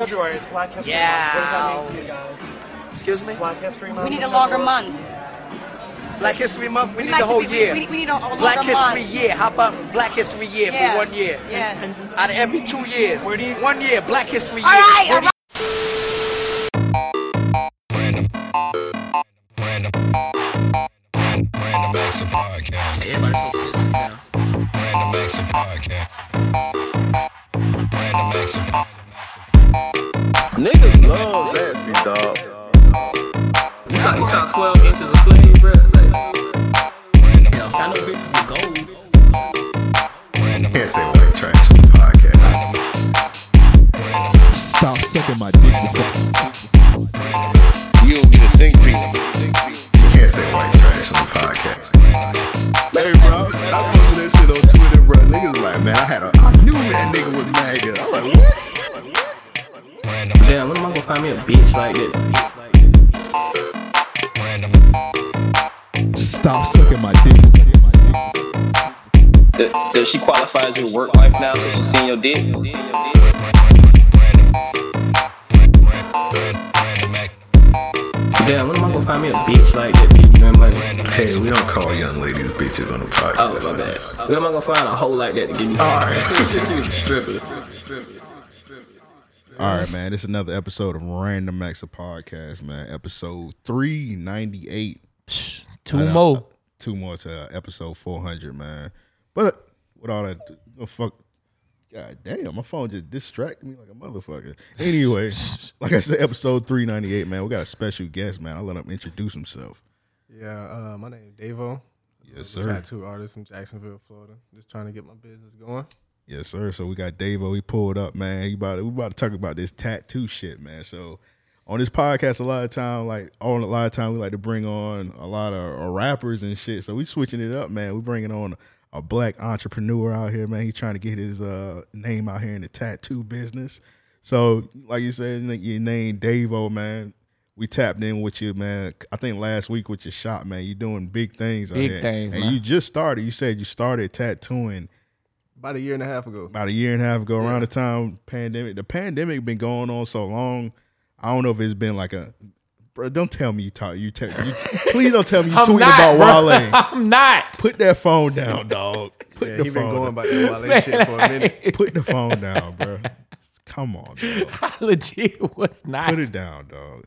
February is Black History Yeah. Month. What does that mean to you guys? Excuse me? Black History Month. We need a longer February? month. Black History Month, we, We need like the whole be- year. we- we need a- a Black longer History month. Year. How about Black History Year Yeah. for one year? Yeah. Out of every two years. Where do you- one year, Black History Year. All right, all right. Random. Random Acts of Podcast. Everybody so sensitive now. Random Acts of Podcast. Call young ladies bitches on the podcast. Oh, my bad. When am I gonna find a hole like that to give me some? Alright. Just need a stripper. All right, man. This is another episode of Random Acts of Podcast, man. Episode 398. Two Right more. up- Two more to episode 400, man. But uh, with all that, oh, fuck. God damn, my phone just distracted me like a motherfucker. Anyway, like I said, episode 398, man. We got a special guest, man. I'll let him introduce himself. Yeah, uh, my name is Davo. Yes, I'm a sir. Tattoo artist from Jacksonville, Florida. Just trying to get my business going. Yes, sir. So we got Davo. He pulled up, man. He about to, we about to talk about this tattoo shit, man. So on this podcast, a lot of time, like on a lot of time, we like to bring on a lot of uh, rappers and shit. So we switching it up, man. We bringing on a black entrepreneur out here, man. He's trying to get his uh, name out here in the tattoo business. So, like you said, your name Davo, man. We tapped in with you, man. I think last week with your shop, man. You're doing big things. Big here. things, and man. you just started. You said you started tattooing About a year and a half ago. about a year and a half ago, around the time pandemic. The pandemic been going on so long. I don't know if it's been like a. Bro, don't tell me you talk. You, te- you please don't tell me you I'm tweeting not, about bro. Wale. I'm not. Put that phone down, dog. Put Yeah, the he been going down. about that Wale shit for a minute. Put the phone down, bro. Come on, dog. I legit was not. Put it down, dog.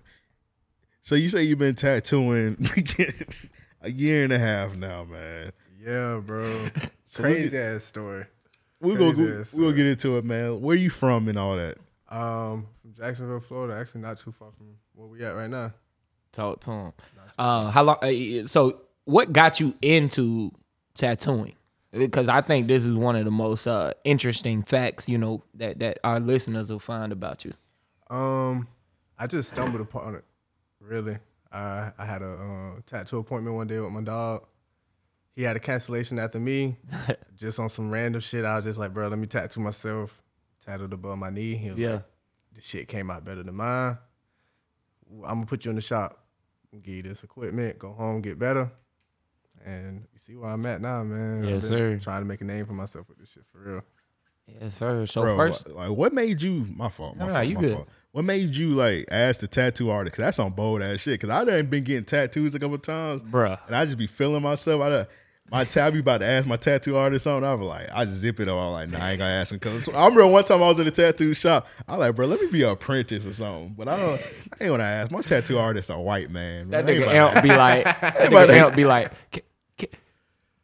So you say you've been tattooing a year and a half now, man. Yeah, bro. So look Crazy ass story. We're gonna Crazy go, ass we'll get into it, man. Where you from and all that? Um, from Jacksonville, Florida. Actually, not too far from where we at right now. Talk to him. Uh, how long? Uh, so, what got you into tattooing? Because I think this is one of the most uh, interesting facts, you know, that that our listeners will find about you. Um, I just stumbled upon it. Really, I I had a uh, tattoo appointment one day with my dog. He had a cancellation after me, just on some random shit. I was just like, bro, let me tattoo myself. Tattooed above my knee. He was Yeah. like, this shit came out better than mine. I'm gonna put you in the shop, give you this equipment, go home, get better. And you see where I'm at now, man. Yes, sir. Trying to make a name for myself with this shit for real. Yes, sir. So Bro, first, like, what made you? My fault. My no, fault. you my good. fault. What made you like ask the tattoo artist? Cause that's on bold ass shit. Cause I done been getting tattoos a couple times, bruh. and I just be feeling myself. I done, my tab, about to ask my tattoo artist on. I was like, I just zip it off. I'm like, nah, I ain't gonna ask him. Cause I remember one time I was in the tattoo shop. I like, bro, let me be an apprentice or something. But I don't. I ain't gonna ask. My tattoo artist a white man. That bro. Ain't nigga Amp be like, that nigga Amp be like,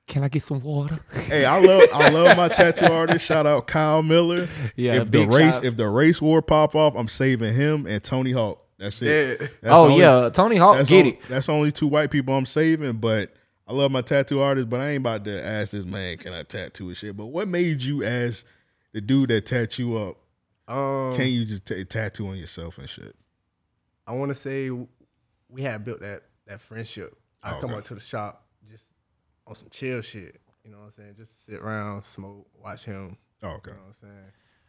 can, can, can I get some water? Hey, I love I love my tattoo artist. Shout out Kyle Miller. Yeah, if the race shouts. if the race war pop off, I'm saving him and Tony Hawk. That's it. Yeah. That's oh only- yeah, Tony Hawk, that's get on- it. That's only two white people I'm saving, but I love my tattoo artist, but I ain't about to ask this man, can I tattoo his shit? But what made you ask the dude that tattoo you up, Um, can you just t- tattoo on yourself and shit? I want to say we had built that that friendship. I Oh, come okay. up to the shop just on some chill shit. You know what I'm saying? Just sit around, smoke, watch him. Oh, okay. You know what I'm saying?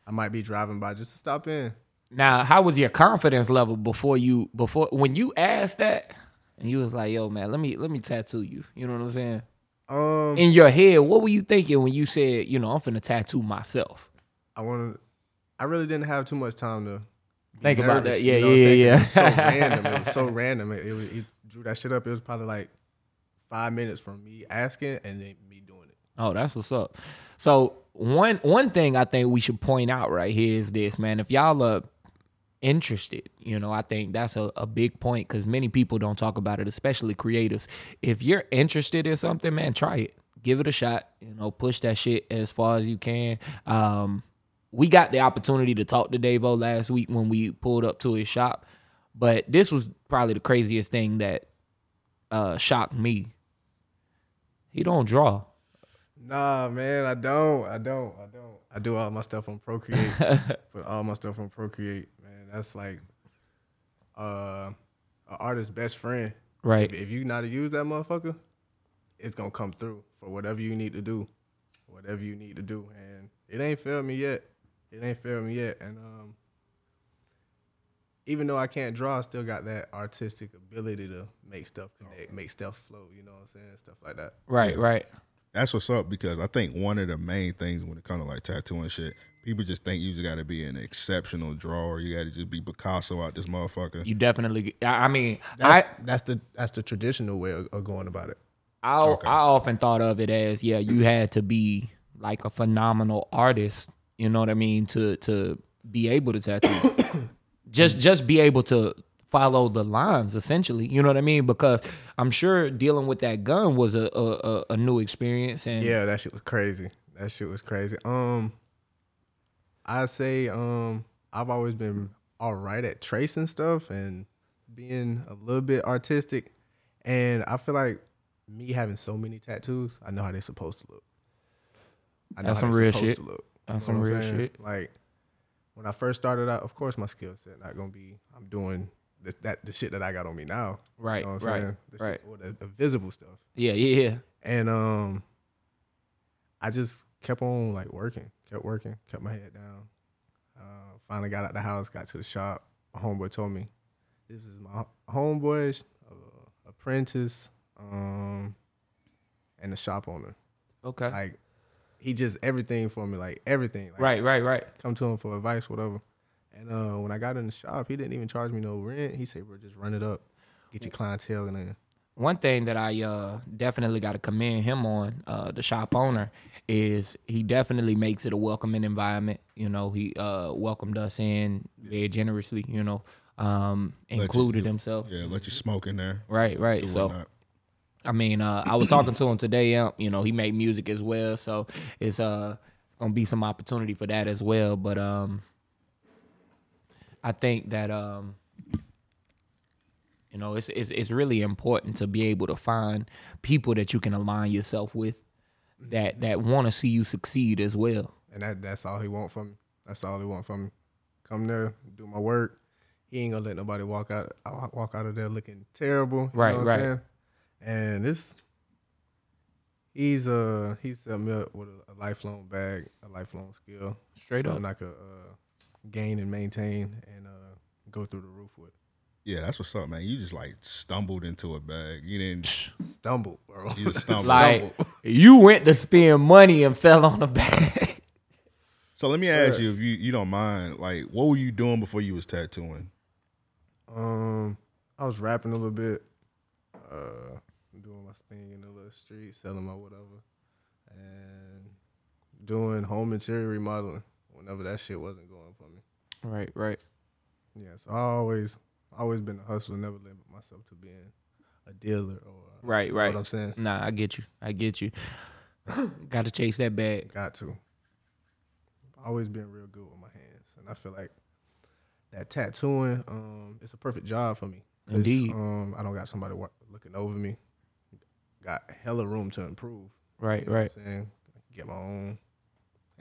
I might be driving by just to stop in. Now, how was your confidence level before you before when you asked that and you was like, "Yo, man, let me let me tattoo you." You know what I'm saying? Um, In your head, what were you thinking when you said, "You know, I'm finna tattoo myself"? I want to. I really didn't have too much time to Think about nervous, that. you Yeah, know what I'm saying? yeah, 'Cause It was so random. It was so random. It, it was, he drew that shit up. It was probably like five minutes from me asking and then me doing it. Oh, that's what's up. So one one thing I think we should point out right here is this, man. If y'all are interested, you know, I think that's a, a big point because many people don't talk about it, especially creatives. If you're interested in something, man, try it. Give it a shot. You know, push that shit as far as you can. Um, we got the opportunity to talk to Davo last week when we pulled up to his shop, but this was probably the craziest thing that uh, shocked me. He don't draw. Nah, man, I don't. I don't. I don't. I do all my stuff on Procreate. Put all my stuff on Procreate, man. That's like uh an artist's best friend. Right. If, if you know how to use that motherfucker, it's gonna come through for whatever you need to do. Whatever you need to do. And it ain't failed me yet. It ain't failed me yet. And um even though I can't draw, I still got that artistic ability to make stuff connect, make stuff flow, you know what I'm saying? Stuff like that. Right, right. That's what's up because I think one of the main things when it comes to like tattooing shit, people just think you just got to be an exceptional drawer. You got to just be Picasso out this motherfucker. You definitely. I I mean, That's, I that's the that's the traditional way of, of going about it. I I often thought of it as yeah, you had to be like a phenomenal artist. You know what I mean to to be able to tattoo. just just be able to follow the lines essentially. You know what I mean? Because I'm sure dealing with that gun was a a, a- new experience and Yeah, that shit was crazy. That shit was crazy. Um, I say um, I've always been all right at tracing stuff and being a little bit artistic, and I feel like me having so many tattoos, I know how they're supposed to look. I know That's how some real shit. to look. That's some real saying? shit. Like when I first started out, of course my skill set not gonna be. I'm doing the, that the shit that I got on me now. Right, You know what I'm right, saying? The shit- right. or the, the visible stuff. yeah, yeah, yeah. And um, I just kept on like working, kept working, kept my head down. Uh, finally got out the house, got to the shop. My homeboy told me, "This is my homeboy, uh, apprentice, um, and the shop owner. Okay. Like, he just everything for me, like everything. Like, Right, right, right. Come to him for advice, whatever. And uh, when I got in the shop, he didn't even charge me no rent. He said, "Bro, just run it up, get your clientele in there." One thing that I uh, definitely got to commend him on, uh, the shop owner, is he definitely makes it a welcoming environment. You know, he uh, welcomed us in very generously. You know, um, Let you included do- himself. Yeah, let you smoke in there. Right, right. Do So, whatnot. I mean, uh, I was talking to him today. You know, he made music as well, so it's uh, it's gonna be some opportunity for that as well. But um, I think that um, you know, it's it's it's really important to be able to find people that you can align yourself with, that that want to see you succeed as well. and that that's all he want from me. That's all he want from me. Come there, do my work. He ain't gonna let nobody walk out out- walk out of there looking terrible. You Right, know what right. I'm saying? And this, he's uh he set me up with a, a lifelong bag, a lifelong skill, Straight up. something I could uh, gain and maintain and uh, go through the roof with. Yeah, that's what's up, man. You just like stumbled into a bag. You didn't Stumble, bro. You just stumbled. Like you went to spend money and fell on the bag. So let me ask you, if you you don't mind, like, what were you doing before you was tattooing? Um, I was rapping a little bit, uh, doing my thing in the little street, selling my whatever, and doing home interior remodeling whenever that shit wasn't going for me. Right, right. Yeah, so I always, always been a hustler, never limit myself to being a dealer or Right, right. What I'm saying, Nah, I get you. I get you. Got to chase that bag. got to. Always been real good with my hands, and I feel like that tattooing, um, it's a perfect job for me. Indeed. Um, I don't got somebody wa- looking over me. Got hella room to improve. Right, You know what right. I'm saying? Get my own.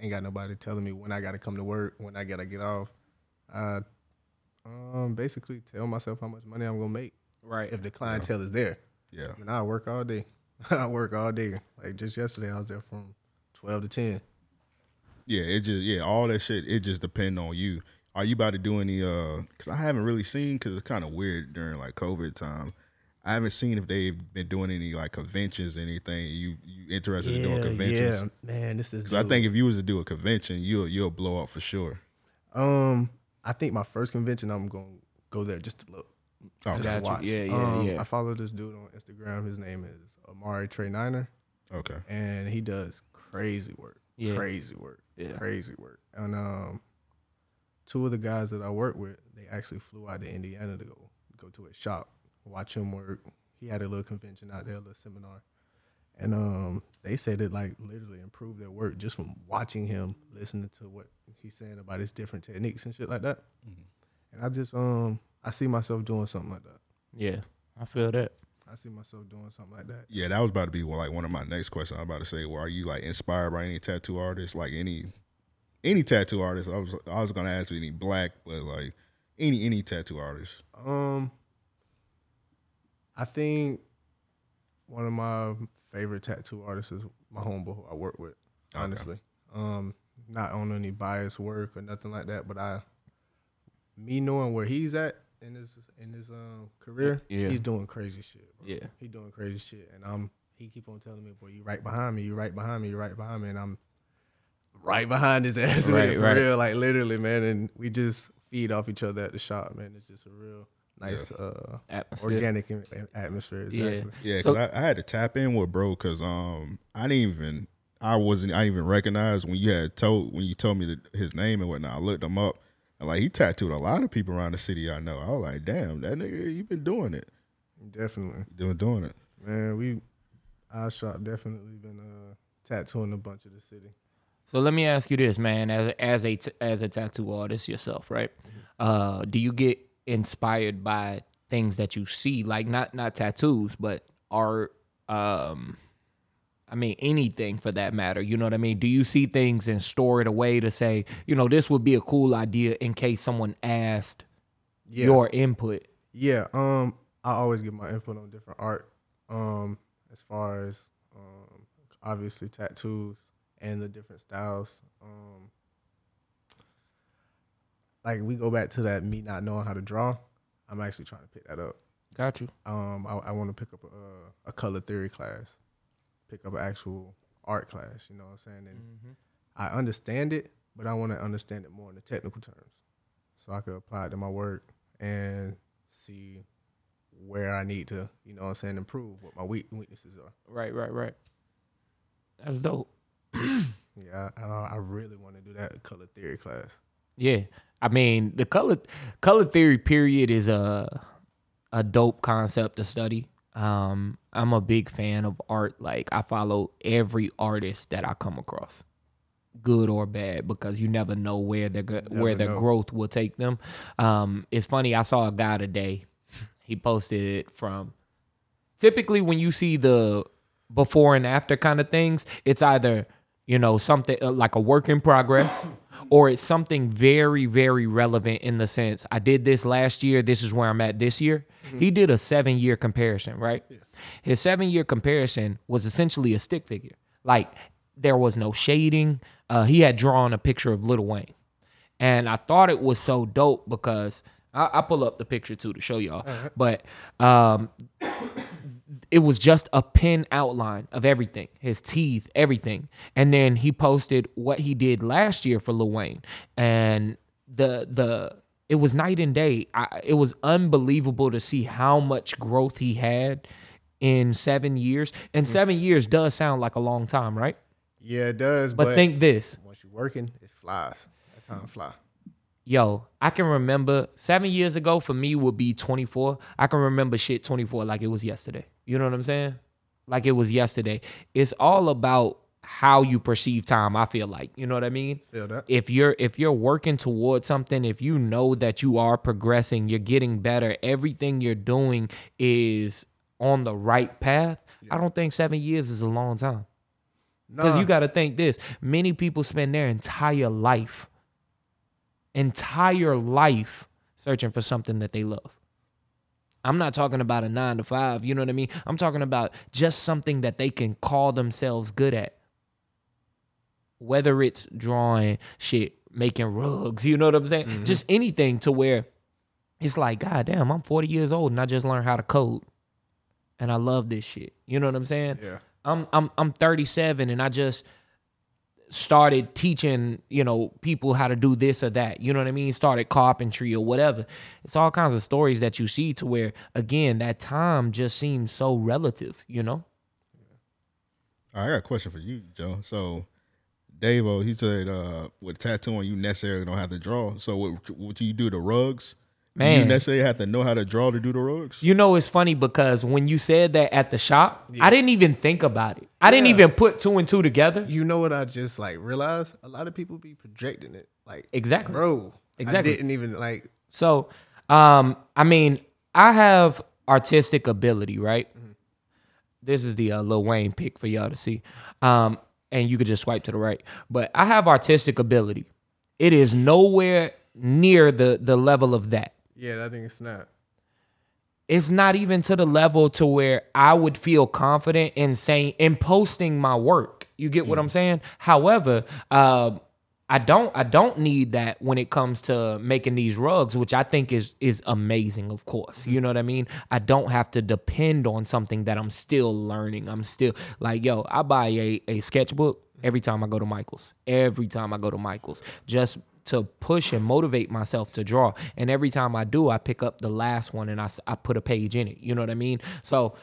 Ain't got nobody telling me when I got to come to work, when I got to get off. I um basically tell myself how much money I'm gonna make. Right. If the clientele is there. Yeah. I mean, I work all day. I work all day. Like just yesterday, I was there from twelve to ten. Yeah, it just yeah, all that shit. It just depend on you. Are you about to do any? uh Because I haven't really seen because it's kind of weird during like COVID time. I haven't seen if they've been doing any like conventions, or anything. You you interested in doing conventions? yeah, man, this is. Because I think if you was to do a convention, you'll you'll blow up for sure. Um, I think my first convention, I'm gonna go there just to look, Oh, just got to you. watch. Yeah, yeah, Um, yeah. I follow this dude on Instagram. His name is Amari Trey Niner, okay. and he does crazy work. Yeah. Crazy work. Yeah. Crazy work. And um, two of the guys that I work with, they actually flew out to Indiana to go go to his shop, watch him work. He had a little convention out there, a little seminar. And um, they said it like literally improved their work just from watching him, listening to what he's saying about his different techniques and shit like that. And I just um, I see myself doing something like that. Yeah, I feel that. I see myself doing something like that. Yeah, that was about to be like one of my next questions. I'm about to say, well, are you like inspired by any tattoo artists, like any any tattoo artist? I was I was gonna ask you any black, but like any any tattoo artist. Um, I think one of my favorite tattoo artists is my homeboy who I work with. Okay. Honestly, um, not on any biased work or nothing like that, but I, me knowing where he's at in his in his um career, Yeah. he's doing crazy shit. Bro. Yeah. he doing crazy shit, and I'm he keep on telling me, boy, you right behind me, you right behind me, you right behind me, and I'm right behind his ass with it for right. real, like literally, man, and we just feed off each other at the shop, man. It's just a real nice uh Atmosphere. organic in- in- atmosphere. Exactly. Yeah, So- because I, I had to tap in with bro because um I didn't even I wasn't I didn't even recognize when you had told when you told me that his name and whatnot. I looked him up and like he tattooed a lot of people around the city I know. I was like, damn, that nigga, you been doing it, Definitely, doing doing it. man. We our shop definitely been uh tattooing a bunch of the city. So let me ask you this, man, as a, as a t- as a tattoo artist yourself, right? Uh, do you get inspired by things that you see, like not not tattoos, but art? Um, I mean, anything for that matter. You know what I mean? Do you see things and store it away to say, you know, this would be a cool idea in case someone asked Yeah. your input? Yeah, um, I always get my input on different art. Um, as far as um, obviously tattoos and the different styles. Um, like we go back to that me not knowing how to draw. I'm actually trying to pick that up. Got you. Um, I, I want to pick up a, a color theory class, pick up an actual art class. You know what I'm saying? And I understand it, but I want to understand it more in the technical terms, so I could apply it to my work and see where I need to, you know what I'm saying, improve what my weak weaknesses are. Right, right, right. That's dope. Yeah, I I really want to do that color theory class. Yeah, I mean the color color theory period is a a dope concept to study. Um, I'm a big fan of art. Like I follow every artist that I come across, good or bad, because you never know where their where their know. growth will take them. Um, it's funny. I saw a guy today. He posted it from. Typically, when you see the before and after kind of things, it's either you know something uh, like a work in progress or it's something very very relevant in the sense i did this last year this is where i'm at this year. He did a seven year comparison right? His seven year comparison was essentially a stick figure. Like there was no shading. Uh, he had drawn a picture of Lil wayne. And i thought it was so dope because I, i'll pull up the picture too to show y'all. But um it was just a pen outline of everything his teeth everything and then he posted what he did last year for Lil Wayne and the the it was night and day I, it was unbelievable to see how much growth he had in 7 years and mm. 7 years does sound like a long time right Yeah, it does. but, But, think this once you're working, it flies. That time fly. Yo i can remember 7 years ago for me would be 24 i can remember shit 24 like it was yesterday. You know what i'm saying? Like it was yesterday. It's all about how you perceive time i feel like. You know what i mean? Feel that? if you're if you're working towards something if you know that you are progressing you're getting better everything you're doing is on the right path i don't think seven years is a long time. Because Nah. you got to think this. Many people spend their entire life entire life searching for something that they love. I'm not talking about a nine to five you know what i mean? I'm talking about just something that they can call themselves good at. Whether it's drawing shit making rugs you know what i'm saying? Mm-hmm. just anything to where it's like god damn i'm 40 years old and i just learned how to code. And i love this shit. You know what i'm saying? Yeah. I'm I'm I'm 37 and I just started teaching, you know, people how to do this or that. You know what I mean? Started carpentry or whatever. It's all kinds of stories that you see to where again, that time just seems so relative, you know? I got a question for you, Joe. So, Davo, he said, uh, with tattooing, you necessarily don't have to draw. So, what, what you do the rugs? Do you Man. necessarily have to know how to draw to do the rugs? You know, it's funny because when you said that at the shop, I didn't even think about it. I didn't even put two and two together. You know what I just like realized? A lot of people be projecting it. Like Exactly. bro. Exactly. I didn't even like So, um, I mean, I have artistic ability, right? This is the uh, Lil Wayne pick for y'all to see. Um, and you could just swipe to the right. But I have artistic ability. It is nowhere near the the level of that. Yeah, that thing is snap. It's not even to the level to where I would feel confident in saying in posting my work. You get what mm. I'm saying? However, um, I don't I don't need that when it comes to making these rugs, which I think is is amazing, of course. You mm-hmm. know what I mean? I don't have to depend on something that I'm still learning. I'm still like, yo, I buy a, a sketchbook every mm-hmm. time I go to Michael's. Every time I go to Michael's. Just to push and motivate myself to draw. And every time I do, I pick up the last one and I, I put a page in it. You know what I mean? So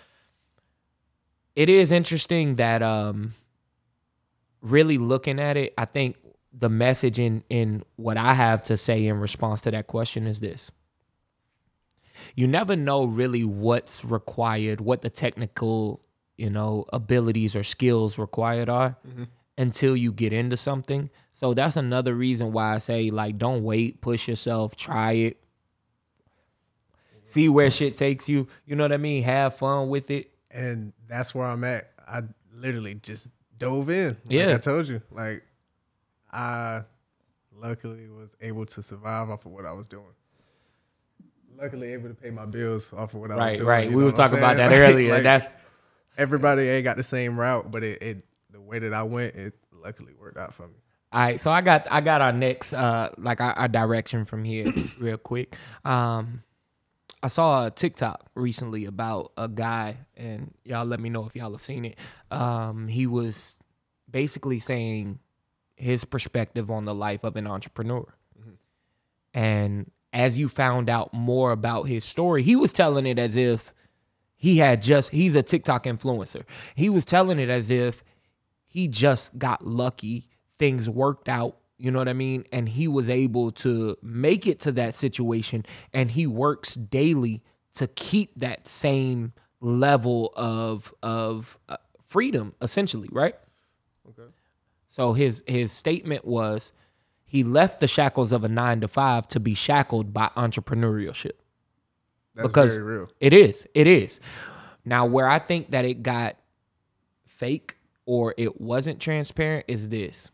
it is interesting that um really looking at it, I think the message in in what I have to say in response to that question is this. You never know really what's required, what the technical, you know, abilities or skills required are until you get into something. So that's another reason why I say like don't wait, push yourself, try it. See where shit takes you. You know what I mean? Have fun with it. And that's where I'm at. I literally just dove in. Like Yeah. I told you. Like I luckily was able to survive off of what I was doing. Luckily able to pay my bills off of what I was doing. right. you We was talking about that Like- earlier. like, That's everybody ain't got the same route, but it, it the way that I went, it luckily worked out for me. All right, so I got I got our next uh like our, our direction from here real quick. Um I saw a TikTok recently about a guy and y'all let me know if y'all have seen it. Um he was basically saying his perspective on the life of an entrepreneur. And as you found out more about his story, he was telling it as if he had just he's a TikTok influencer. He was telling it as if he just got lucky, things worked out, you know what I mean? And he was able to make it to that situation and he works daily to keep that same level of of uh, freedom essentially, right? Okay. So his his statement was he left the shackles of a 9 to 5 to be shackled by entrepreneurship That's because very real. it is. It is. Now, where I think that it got fake or it wasn't transparent is this: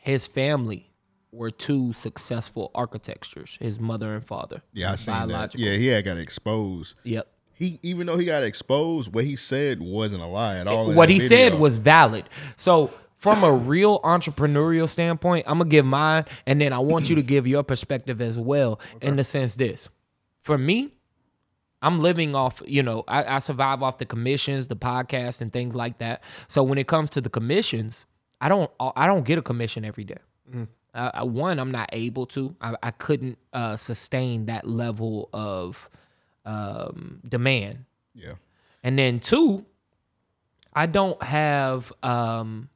his family were two successful architectures. His mother and father. Yeah, I seen that. Yeah, he had got exposed. Yep. He even though he got exposed, what he said wasn't a lie at all. what he video. said was valid. So from a real entrepreneurial standpoint, I'm gonna give mine, and then I want you to give your perspective as well. In the sense, this for me, I'm living off. You know, I, I survive off the commissions, the podcast, and things like that. So when it comes to the commissions, I don't I don't get a commission every day. Uh, one, I'm not able to. I, I couldn't uh, sustain that level of um, demand. yeah. And then two, I don't have um,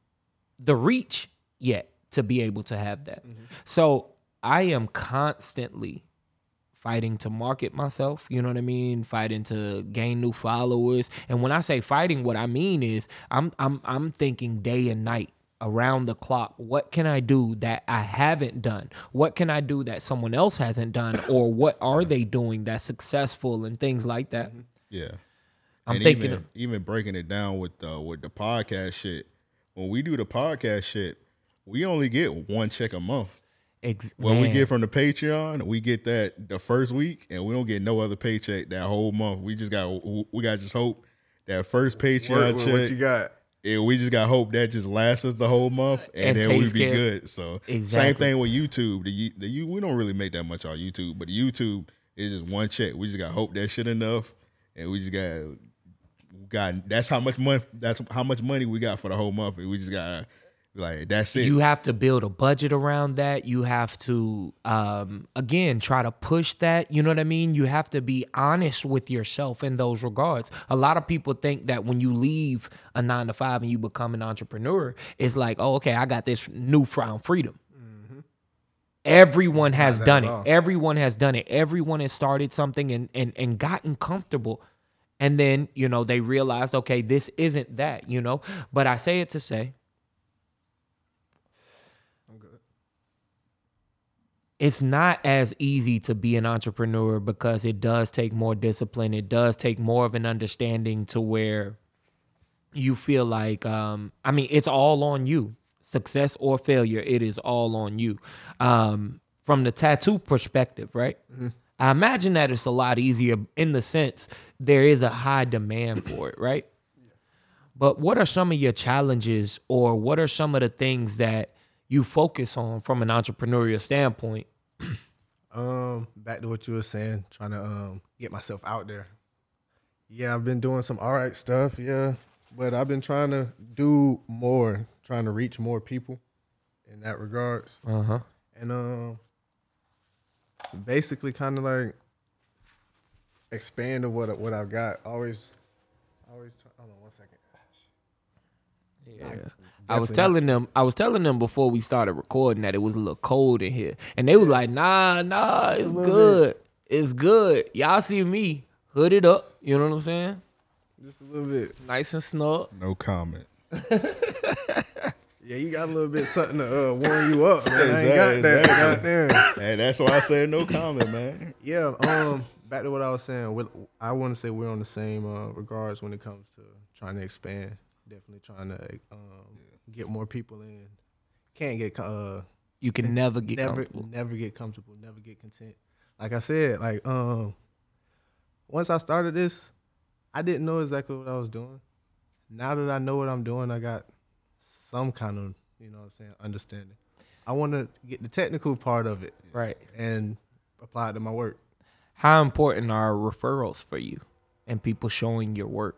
the reach yet to be able to have that. So I am constantly fighting to market myself, you know what I mean? Fighting to gain new followers. And when I say fighting, what I mean is I'm I'm I'm thinking day and night around the clock what can i do that i haven't done what can i do that someone else hasn't done or what are they doing that's successful and things like that mm-hmm. Yeah. I'm and thinking even, of- even breaking it down with the with the podcast shit. When we do the podcast shit, we only get one check a month. Ex- What we get from the Patreon, we get that the first week, and we don't get no other paycheck that whole month. We just got we got just hope that first Patreon Work with check. what you got. Yeah, we just got hope that just lasts us the whole month, and, And then we takes be care- good. So same thing with YouTube. The you- the you we don't really make that much on YouTube, but YouTube is just one check. We just got hope that shit enough, and we just got got that's how much money that's how much money we got for the whole month, and we just got Like that's it. you have to build a budget around that. You have to um again try to push that. You know what i mean? You have to be honest with yourself in those regards. A lot of people think that when you leave a nine to five and you become an entrepreneur it's like oh okay i got this newfound freedom. Everyone has done it. everyone has done it. Everyone has started something and and, and gotten comfortable. And then you know they realized okay this isn't that you know? But i say it to say it's not as easy to be an entrepreneur because it does take more discipline. It does take more of an understanding to where you feel like, um, I mean, it's all on you. Success or failure, it is all on you. Um, from the tattoo perspective, right? I imagine that it's a lot easier in the sense there is a high demand for it, right? But what are some of your challenges or what are some of the things that you focus on from an entrepreneurial standpoint? Um, back to what you were saying, trying to um get myself out there. Yeah, I've been doing some all right stuff, yeah, but I've been trying to do more, trying to reach more people in that regards, Uh-huh. and um, basically kind of like expand of what what I've got. Always, always. Try, hold on one second. Yeah. I was Definitely not- telling them I was telling them before we started recording that it was a little cold in here. And they was like, nah, nah, it's little good. It's good. Y'all see me hooded up, you know what I'm saying? Just a little bit. Nice and snug. no comment. Yeah, you got a little bit something to uh, warm you up, man. I ain't Exactly, got that. exactly. Goddamn. Hey, that's why I said no comment, man. Yeah, um, back to what I was saying. we I want to say we're on the same uh, regards when it comes to trying to expand. Definitely trying to um, get more people in. Can't get uh, You can never get never comfortable. never get comfortable, never get content. Like I said, like um, once I started this, I didn't know exactly what I was doing. Now that I know what I'm doing, I got some kind of you know what I'm saying understanding. I want to get the technical part of it Right. and apply it to my work. How important are referrals for you and people showing your work?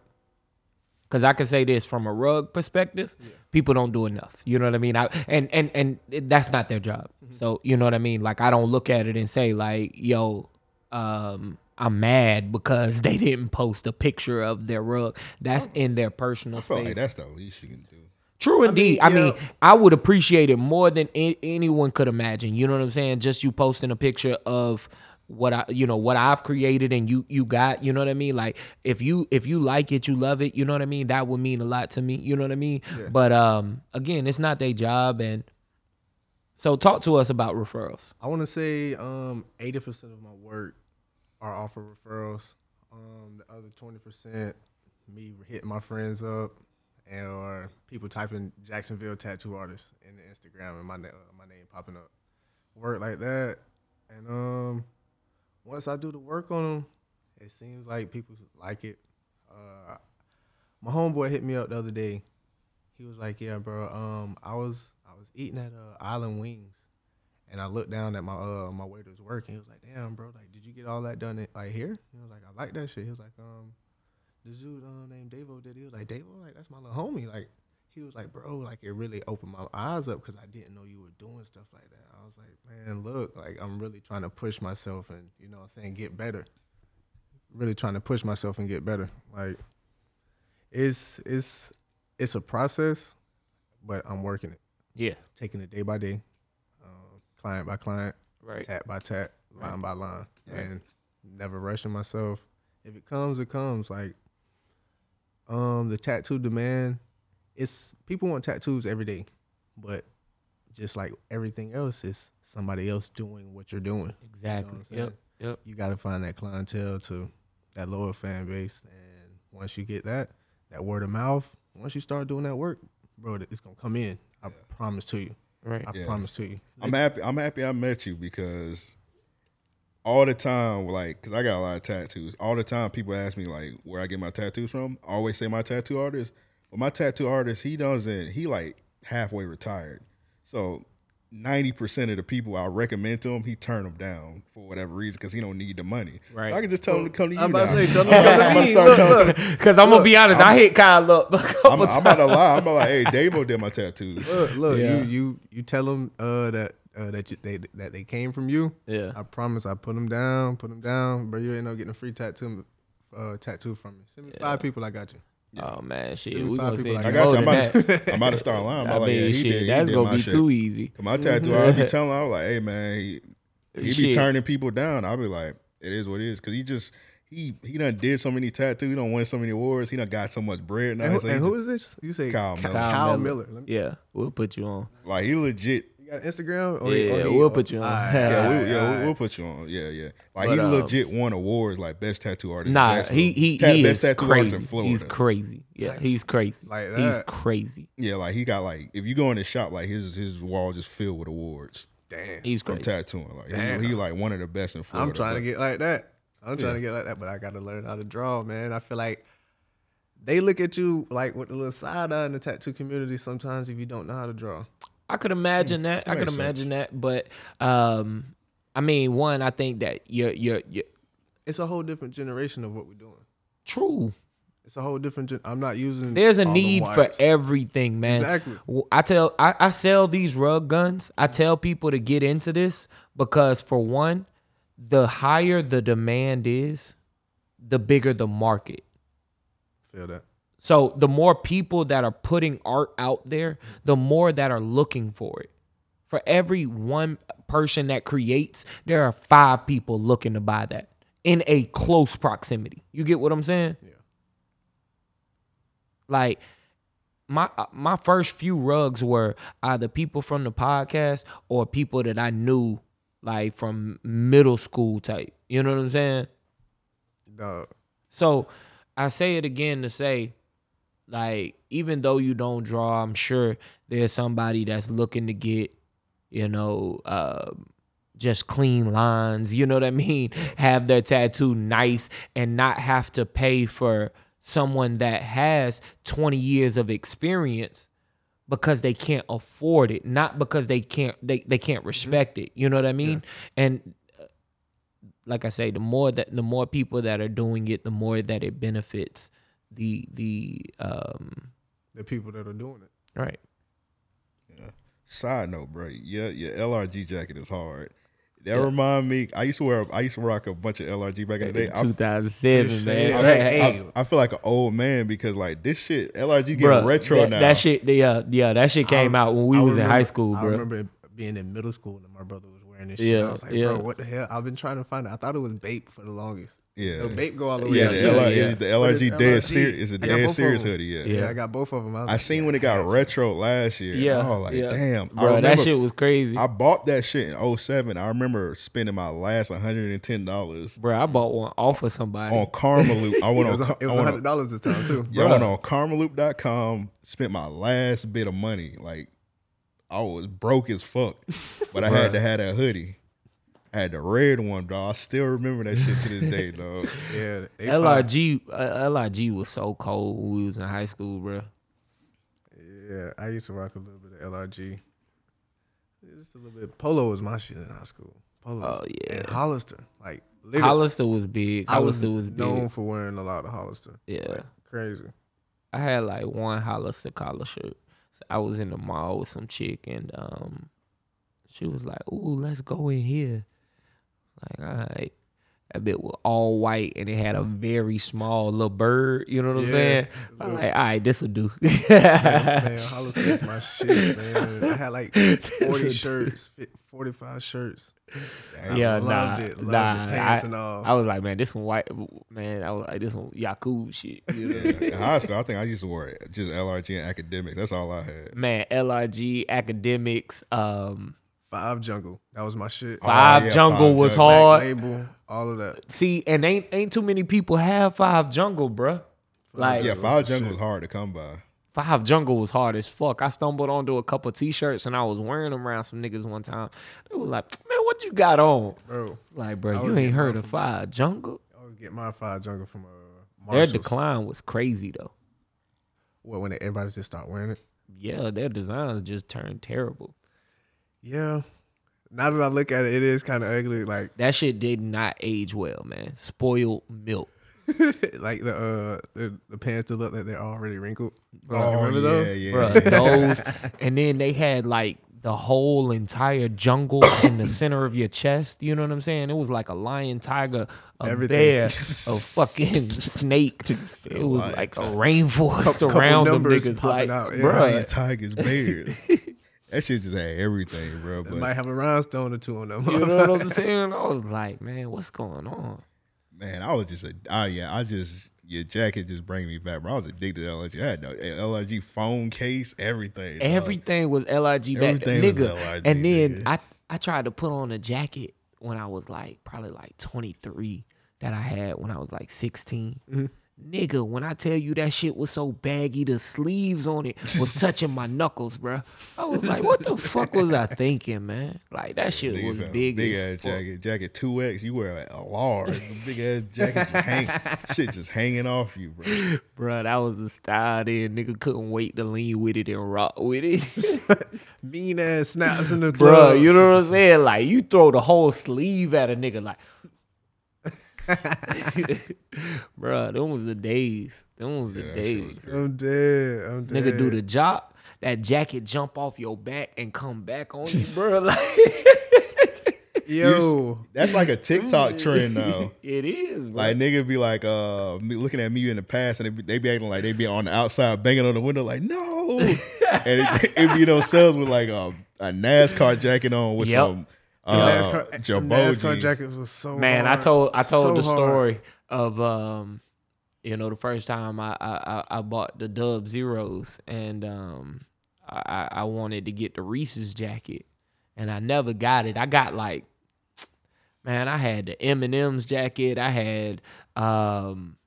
Because I can say this from a rug perspective, people don't do enough. You know what I mean? I, and and and it- that's not their job. So you know what I mean? Like I don't look at it and say like, yo, um, I'm mad because they didn't post a picture of their rug. That's in their personal I feel space. like that's the least you can do. True indeed. I mean, yeah. I would appreciate it more than anyone could imagine. You know what I'm saying? Just you posting a picture of what I, you know, what I've created and you you got. You know what I mean? Like if you if you like it, you love it. You know what I mean? That would mean a lot to me. You know what I mean? But um, again, it's not their job, and so talk to us about referrals. I want to say um, 80% of my work are off of referrals. Um, the other 20%, me hitting my friends up, and or people typing Jacksonville tattoo artist in the Instagram and my uh, my name popping up. Work like that, and um, once I do the work on them, it seems like people like it. Uh, my homeboy hit me up the other day. He was like, "Yeah, bro. Um, I was I was eating at uh, Island Wings, and I looked down at my uh my waiter's work, and he was like, "Damn, bro. Like, did you get all that done like here?" He was like, "I like that shit." He was like, "Um, the dude uh, named Davo did." It. He was like, "Davo, like that's my little homie." Like, he was like, "Bro, like it really opened my eyes up because I didn't know you were doing stuff like that." I was like, "Man, look, like I'm really trying to push myself and you know, what I'm saying get better. Really trying to push myself and get better. Like, it's it's it's a process, but I'm working it, Yeah. taking it day by day, um, client by client, Right. tat by tat, line by line, and never rushing myself. If it comes, it comes. Like, um, the tattoo demand, it's people want tattoos every day, but just like everything else, it's somebody else doing what you're doing. Exactly. what I'm yep. Yep. You got to find that clientele to that lower fan base, and once you get that, that word of mouth, once you start doing that work, bro, it's gonna come in. I promise to you. Right. I Yeah. promise to you. I'm happy. I'm happy I met you because all the time, like, cause I got a lot of tattoos. All the time, people ask me like where I get my tattoos from. I always say my tattoo artist, but my tattoo artist, he doesn't. He like halfway retired, so ninety percent of the people I recommend to him, he turn them down for whatever reason because he don't need the money. Right. So I can just tell him to come to you. I'm about now. to say, tell them to come to I'm me. Look, look. Because I'm gonna be honest, I hit Kyle up a couple I'm, I'm times. about to lie. I'm about to like, hey, Davo did my tattoo. Look, look, Yeah. you you you tell them uh, that uh, that you, they that they came from you. Yeah. I promise. I put them down, put them down, but you ain't no getting a free tattoo uh, tattoo from me. Send me five people, I got you. Oh man, shit, we gonna people like I got you. I'm than about, to, I'm about to start lying. I'm I about like, mean, yeah, he shit, did. that's did gonna my be shit. too easy. My tattoo, I be telling him, I was like, hey man, he, he be Shit. turning people down. I'll be like, it is what it is. Cause he just he he done did so many tattoos, he done win so many awards, he done got so much bread now. And, who, so and who just- is this? You say Kyle Kyle, Miller. Kyle, Kyle Miller. Yeah, we'll put you on. like he legit. You got Instagram? Or Yeah, or he- we'll put you on. Alright, Yeah, we, alright, yeah, we'll, we'll put you on. Yeah, yeah. Like But, he um, legit won awards like best tattoo artist. Nah, best, he he, ta- he best is tattoo artist crazy. in Florida. He's crazy. Yeah, he's crazy. Like that. he's crazy. yeah, like he got like if you go in the shop, like his his wall just filled with awards Damn. He's from crazy. tattooing. Like Damn. he, he like one of the best in Florida. I'm trying to get like that. I'm trying to get like that, but I got to learn how to draw, man. I feel like they look at you like with a little side eye in the tattoo community sometimes if you don't know how to draw. I could imagine that. I could imagine that. But um, I mean, one, I think that you're you're, you're It's a whole different generation of what we're doing. true. It's a whole different. Gen- I'm not using. There's a need for everything, man. Exactly. I tell I, I sell these rug guns. I tell people to get into this because for one, the higher the demand is, the bigger the market. Feel that. So the more people that are putting art out there, the more that are looking for it. For every one person that creates, there are five people looking to buy that in a close proximity. You get what I'm saying? Yeah. Like my uh, my first few rugs were either people from the podcast or people that I knew like from middle school type. You know what I'm saying? Dog. So I say it again to say, like, even though you don't draw, I'm sure there's somebody that's looking to get, you know, uh, just clean lines, you know what I mean? Have their tattoo nice and not have to pay for someone that has 20 years of experience because they can't afford it, not because they can't they, they can't respect it. You know what I mean? And like I say, the more that the more people that are doing it, the more that it benefits the the um The people that are doing it. right. Yeah. Side note, bro. Yeah, your LRG jacket is hard. That remind me. I used to wear. I used to rock a bunch of LRG back in the day. I, 2007, man. I- Right. Hey. I, I feel like an old man because like this shit, LRG getting Bruh, retro that, now. That shit, yeah, yeah, that shit came I- out when we I was in high school, bro. I remember being in middle school and my brother was wearing this shit. Yeah, I was like, yeah. bro, what the hell? I've been trying to find it. I thought it was Bape for the longest. Yeah. No, Bape go all the way yeah, up the, to LR, yeah. the But it's LRG dead LRG. serious. It's a I got both dead of serious hoodie. Yeah. Yeah, I got both of them. I, was I like, seen yeah, when it got to. retro last year. Yeah, I was like, yeah. damn. I Bro, that shit was crazy. I bought that shit in 07. I remember spending my last $110 bro, I bought one off of somebody. on Karmaloop. I went It was, on. it I was went hundred on dollars this time too. yeah, I went on Karmaloop.com, spent my last bit of money. Like, I was broke as fuck, but I had to have that hoodie. I had the red one, dog. I still remember that shit to this day, dog. Yeah, they fine. LRG, uh, LRG was so cold when we was in high school, bro. Yeah, I used to rock a little bit of LRG. Just a little bit. Polo was my shit in high school. Polo. Oh, yeah. And Hollister, like literally, Hollister was big. I was Hollister was big. known for wearing a lot of Hollister. Yeah. Like, crazy. I had like one Hollister collar shirt. So I was in the mall with some chick and um she was like, Ooh, let's go in here. Like, all right. That bit was all white and it had a very small little bird. You know what I'm Yeah. saying? I'm like, all right, this will do. Man, Hollister is my shit, man. I had like 40 shirts, 45 shirts. I yeah, loved nah, it. Loved nah. I, and all. I was like, man, this one white man. I was like, this one Yaku shit. You know? in high school, I think I used to wear just LRG and Akademiks. That's all I had. man, LRG Akademiks. Um, Five Jungle. That was my shit. Five yeah, Jungle Five was Jungle. Black hard. label, all of that. See, and ain't ain't too many people have Five Jungle, bruh. Like Yeah, was Five the Jungle shit. was hard to come by. Five Jungle was hard as fuck. I stumbled onto a couple t-shirts and I was wearing them around some niggas one time. They was like, man, what you got on? Bro, Like, bro, you ain't heard of from- Five Jungle? I was getting my Five Jungle from uh, Their decline was crazy though. What, when everybody just start wearing it? Yeah, their designs just turned terrible. Yeah. Now that I look at it, it is kind of ugly. Like That shit did not age well, man. Spoiled milk. like the uh the, the pants that look like they're already wrinkled. Bro, You remember yeah, those? yeah. Bruh, those. And then they had like the whole entire jungle in the center of your chest. You know what I'm saying? It was like a lion, tiger, a Everything. bear, a fucking snake. It was like a rainforest Couple- couple around them niggas. Like, out, yeah. Lion, tigers, bears. That shit just had everything, bro. They But might have a rhinestone or two on them. you know what I'm saying? I was like, man, what's going on? man, I was just a, oh yeah, I just your jacket just bring me back, bro. I was addicted to LRG. I had the LRG phone case, everything. dog. Everything was LRG back Everything was nigga. LRG, and then nigga. I I tried to put on a jacket when I was like probably like 23 that I had when I was like 16. Mm-hmm. Nigga, when I tell you that shit was so baggy, the sleeves on it was touching my knuckles, bro. I was like, what the fuck was I thinking, man? Like that shit Niggas was a big, big ass fuck. jacket, jacket two X. You wear a large, big ass jacket, just hang, shit just hanging off you, bro. Bro, that was the style then. Nigga couldn't wait to lean with it and rock with it. Mean ass snaps in the bro. you know what I'm saying? Like you throw the whole sleeve at a nigga like Bruh, them was the days. Them was the Yeah, days. was great. I'm dead. I'm dead. Nigga do the job, that jacket jump off your back and come back on you, bro. Like Yo, That's like a TikTok trend now. it is, bro. Like nigga be like, uh, me looking at me in the past, and they be, they be acting like they be on the outside banging on the window, like no, and it, it be themselves with like a, a NASCAR jacket on with Yep. some The uh, NASCAR, the Jabot NASCAR jackets was so Man, I told I told So the hard. story of um, you know, the first time I I, I- I bought the Dub Zeros and um, I I I wanted to get the Reese's jacket, and I never got it. I got like, man, I had the M and M's jacket. I had um.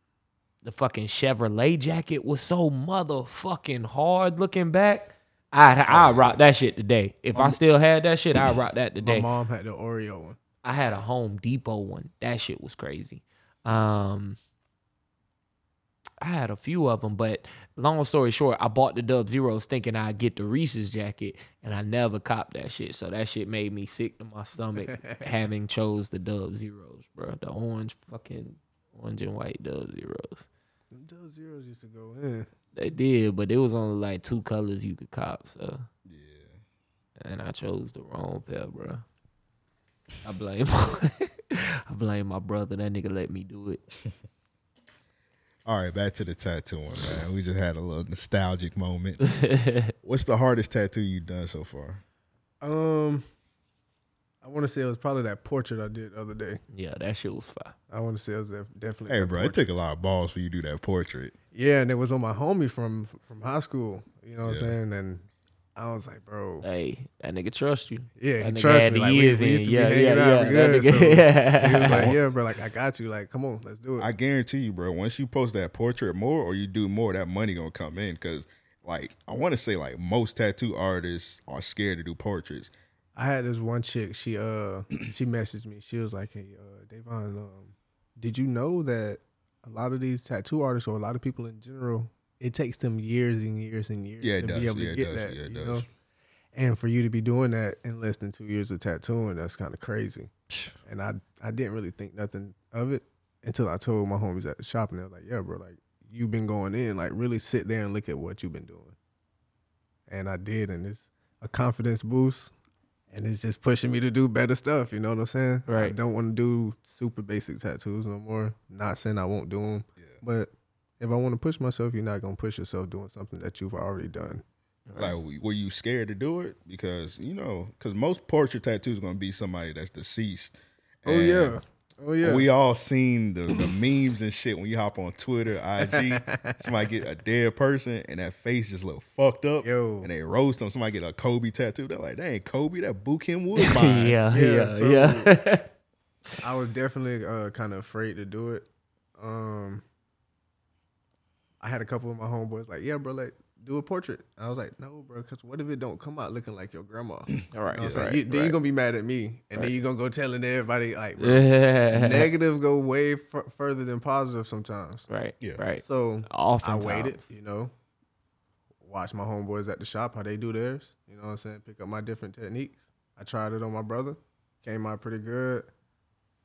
The fucking Chevrolet jacket was so motherfucking hard looking back. I'd I rock that shit today. If I still had that shit, I'd rock that today. My mom had the Oreo one. I had a Home Depot one. That shit was crazy. Um, I had a few of them, but long story short, I bought the Dub Zeros thinking I'd get the Reese's jacket, and I never copped that shit. So that shit made me sick to my stomach having chose the Dub Zeros, bro. The orange fucking orange and white Dub Zeros. Them Dub Zeros used to go in. They did, but it was only like two colors you could cop. So yeah, and I chose the wrong pair, bro. I blame I blame my brother. That nigga let me do it. All right, back to the tattooing, man. We just had a little nostalgic moment. What's the hardest tattoo you've done so far? Um, I want to say it was probably that portrait I did the other day. Yeah, that shit was fire. I want to say it was def- definitely. Hey, that bro, it took a lot of balls for you to do that portrait. Yeah, and it was on my homie from from high school. You know what Yeah. I'm saying? And I was like, bro, Hey, that nigga trust you. yeah, that he nigga trust had me. the Like, we, years we in. used to Yeah, be hanging yeah, out yeah. good. That so nigga- he was like, yeah, bro, like I got you. Like, come on, let's do it. I guarantee you, bro. Once you post that portrait more, or you do more, that money gonna come in. Cause like I want to say, like most tattoo artists are scared to do portraits. I had this one chick. She uh she messaged me. She was like, "Hey, uh, Davon, um, did you know that a lot of these tattoo artists or a lot of people in general, it takes them years and years and years Yeah, to does. be able Yeah, to it get does. that, Yeah, it you does. know? And for you to be doing that in less than two years of tattooing, that's kind of crazy. And I I didn't really think nothing of it until I told my homies at the shop, and they were like, "Yeah, bro, like you've been going in, like really sit there and look at what you've been doing." And I did, and it's a confidence boost and it's just pushing me to do better stuff. You know what I'm saying? I Right. don't want to do super basic tattoos no more. Not saying I won't do them, but if I want to push myself, you're not gonna push yourself doing something that you've already done. Like, were you scared to do it? Because you know, because most portrait tattoos are gonna be somebody that's deceased. Oh And yeah, oh yeah. We all seen the, the memes and shit when you hop on Twitter, IG. somebody get a dead person and that face just look fucked up. Yo. And they roast them. Somebody get a Kobe tattoo. They're like, that ain't Kobe. That Bokeem Woodbine. yeah, Yeah, yeah, so- yeah. I was definitely uh, kind of afraid to do it. Um, I had a couple of my homeboys like, "Yeah, bro, like do a portrait." I was like, "No, bro, because what if it don't come out looking like your grandma?" All right, You know what I'm right, You- then right. you're gonna be mad at me, and then you're gonna go telling everybody like, bro, negative go way f- further than positive sometimes. right, Yeah. right. So Oftentimes. I waited, you know, watch my homeboys at the shop how they do theirs. You know what I'm saying? Pick up my different techniques. I tried it on my brother, came out pretty good.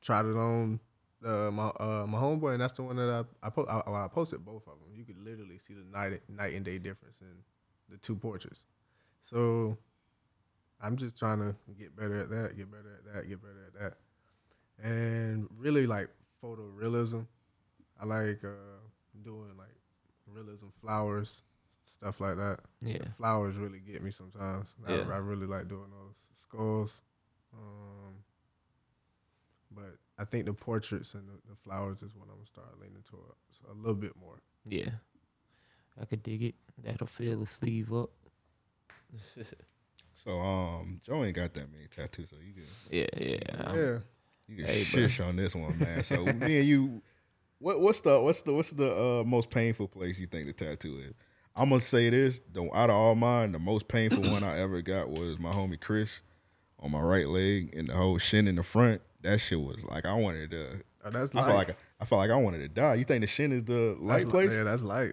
Tried it on uh, my uh, my homeboy, and that's the one that I I, po- I, I posted both of them. You could literally see the night night and day difference in the two portraits. So I'm just trying to get better at that, get better at that, get better at that, and really like photorealism. I like uh, doing like realism flowers, stuff like that. Yeah. The flowers really get me sometimes. I, Yeah. I really like doing those skulls. Um, but I think the portraits and the, the flowers is what I'm gonna start leaning towards a little bit more. Yeah. I could dig it. That'll fill the sleeve up. So um, Joe ain't got that many tattoos, so you can Yeah, yeah. I'm- yeah. you can Hey, bro. shish on this one, man. So me and you, what what's the what's the what's the uh, most painful place you think the tattoo is? I'm gonna say this: the, out of all mine, the most painful one I ever got was my homie Chris on my right leg and the whole shin in the front. That shit was like I wanted to. Oh, that's I light. felt like I felt like I wanted to die. You think the shin is the light that's, place? Yeah, that's light.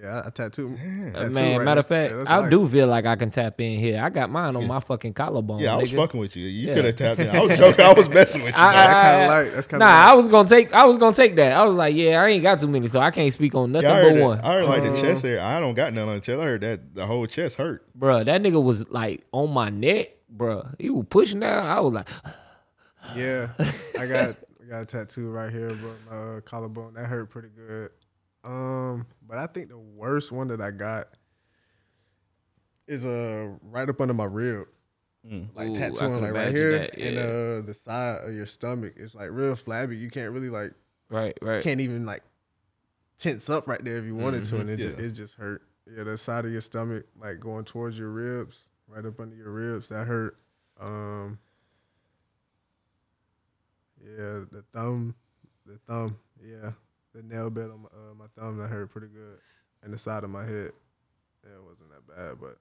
Yeah, I, I tattoo. Tattoo man, right matter of fact, Yeah, I light. do feel like I can tap in here. I got mine on my fucking collarbone. Yeah, I was nigga. fucking with you. You Yeah. could have tapped in. I was joking. I was messing with you. I- though. I- That kinda I- light. That's kinda Nah, light. I was gonna take. I was gonna take that. I was like, yeah, I ain't got too many, so I can't speak on nothing Yeah, but that. one. I heard like Uh, the chest area. I don't got none on the chest. I heard that the whole chest hurt. Bruh, that nigga was like on my neck, bruh. He was pushing down. I was like, Yeah, I got I got a tattoo right here, but my uh, collarbone that hurt pretty good. Um, but I think the worst one that I got is uh right up under my rib, like Ooh, tattooing like right here that, and uh the side of your stomach. It's like real flabby. You can't really like right, right. can't even like tense up right there if you wanted to, and it Yeah. just, it just hurt. Yeah, the side of your stomach, like going towards your ribs, right up under your ribs, that hurt. Um, yeah, the thumb, the thumb, yeah, the nail bed on my, uh, my thumb that hurt pretty good, and the side of my head, yeah, it wasn't that bad, but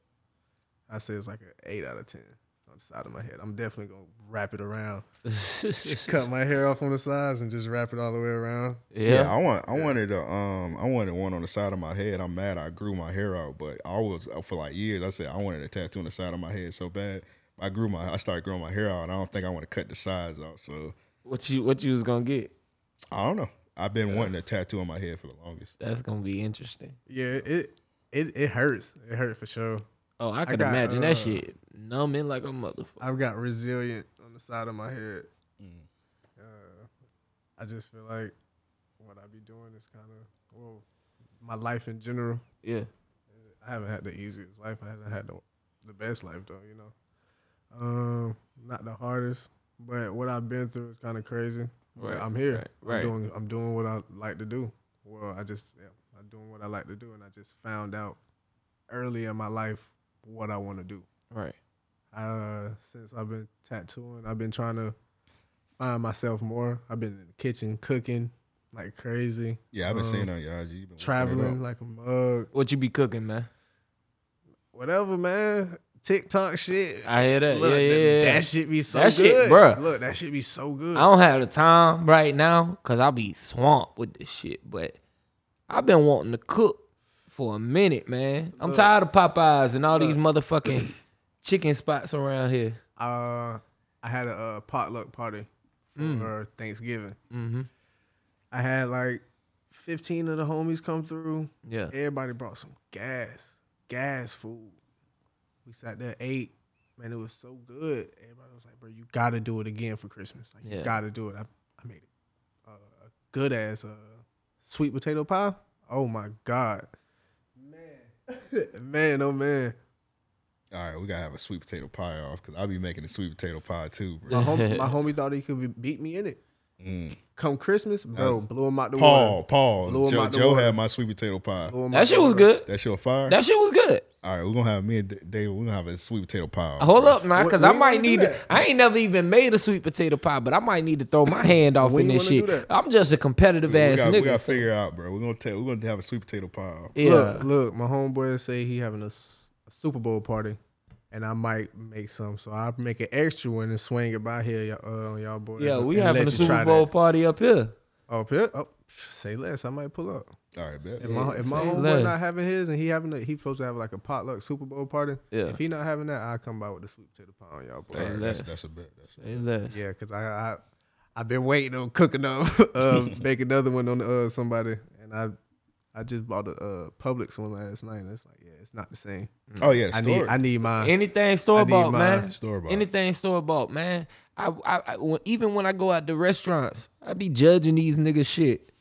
I say it's like an eight out of ten on the side of my head. I'm definitely gonna wrap it around, cut my hair off on the sides, and just wrap it all the way around. Yeah, yeah. I want I wanted a um I wanted one on the side of my head. I'm mad I grew my hair out, but I was uh, for like years. I said I wanted a tattoo on the side of my head so bad. I grew my I started growing my hair out. and I don't think I want to cut the sides off. So What you what you was gonna get? I don't know. I've been wanting a tattoo on my head for the longest. That's gonna be interesting. Yeah, it it it hurts. It hurt for sure. Oh, I could got, imagine uh, that shit numbing like a motherfucker. I've got resilient on the side of my head. Mm. Uh, I just feel like what I be doing is kind of well, my life in general. Yeah. I haven't had the easiest life. I haven't had the the best life though. You know, um, not the hardest, but what I've been through is kind of crazy. But I'm here. right, right. I'm doing I'm doing what I like to do. Well, I just yeah, I'm doing what I like to do, and I just found out early in my life what I want to do. Right. Uh, since I've been tattooing, I've been trying to find myself more. I've been in the kitchen cooking like crazy. Yeah, I've been Um, seeing on your IG. You been traveling like a mug. What you be cooking, man? Whatever, man. TikTok shit. I hear that. Look, yeah, yeah, that, shit be so That shit, good, bruh. Look, that shit be so good. I don't have the time right now because I'll be swamped with this shit. But I've been wanting to cook for a minute, man. I'm Look. tired of Popeyes and all these motherfucking chicken spots around here. Uh, I had a uh, potluck party for Mm. Thanksgiving. Mm-hmm. I had like 15 of the homies come through. Yeah. Everybody brought some gas, gas food. We sat there, ate. Man, it was so good. Everybody was like, bro, you got to do it again for Christmas. Like, Yeah. you got to do it. I, I made it uh, a good ass uh, sweet potato pie. Oh my God. Man. man, oh man. All right, we gotta have a sweet potato pie off because I'll be making a sweet potato pie too, My, bro. hom- my homie thought he could be, beat me in it. Mm. Come Christmas, bro, blew him out the Paul, water. Paul, Blew 'em Joe, out the Joe water. had my sweet potato pie. Blew him out That shit was good. That shit was fire. That shit was good. All right, we're gonna have me and D- Dave. We're gonna have a sweet potato pie. Hold bro. up now, When- because I might need to. I ain't never even made a sweet potato pie, but I might need to throw my hand off When in this shit. I'm just a competitive We, ass got, nigga. we gotta so- figure out, bro. We're gonna tell. We're gonna have a sweet potato pie. Yeah. Look, look, my homeboy say he having a Super Bowl party, and I might make some. So I'll make an extra one and swing it by here, y'all, uh, on y'all boys. Yeah, we let having a Super Bowl that. party up here. Up here? Oh, Say less. I might pull up. All right, bet. If my if my homeboy not having his and he having a, he supposed to have like a potluck Super Bowl party. Yeah. If he not having that, I come by with the sweet potato pie on y'all boy. Say All right, less. that's, that's a bet. That's a Say less. Yeah, cause I I I've been waiting on cooking up, uh, make another one on uh somebody, and I I just bought a uh, Publix one last night. And it's like, yeah, it's not the same. Mm. Oh yeah, the I need I need mine. Anything store bought, man. Store-bought. Anything store bought, man. I, I, I when, even when I go out to restaurants, I be judging these niggas shit.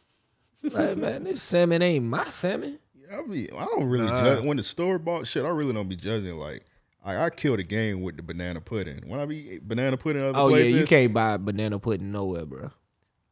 Like, man, this salmon ain't my salmon. I be, I don't really Nah. judge when the store bought shit. I really don't be judging. Like, I, I kill the game with the banana pudding. When I be eat banana pudding other Oh places, yeah, you can't buy banana pudding nowhere, bro.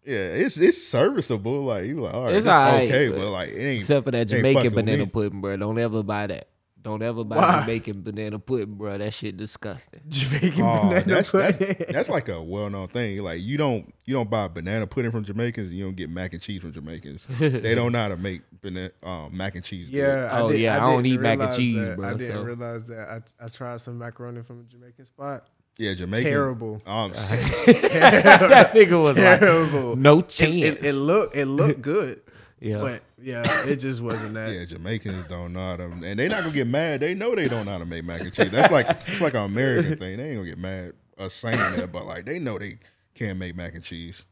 Yeah, it's it's serviceable. Like you like, all right, It's it's, alright, okay, but- but like it ain't. Except for that Jamaican banana pudding, bro. Don't ever buy that. Don't ever buy Why? Jamaican banana pudding, bro. That shit disgusting. Jamaican Oh, banana that's, that's pudding. that's like a well known thing. Like you don't you don't buy banana pudding from Jamaicans. You don't get mac and cheese from Jamaicans. they don't know how to make banana um, mac and cheese. good. Yeah. Oh, did- yeah, I don't eat mac and cheese, that. bro, I didn't so. realize that. I I tried some macaroni from a Jamaican spot. Yeah, Jamaican. Terrible. Um, that nigga was Terrible. like, no It, chance. it, it looked it looked good, yeah. but yeah, it just wasn't that. yeah, Jamaicans don't know how to, and they not gonna get mad. They know they don't know how to make mac and cheese. That's like it's like an American thing. They ain't gonna get mad us saying that, but like they know they can't make mac and cheese.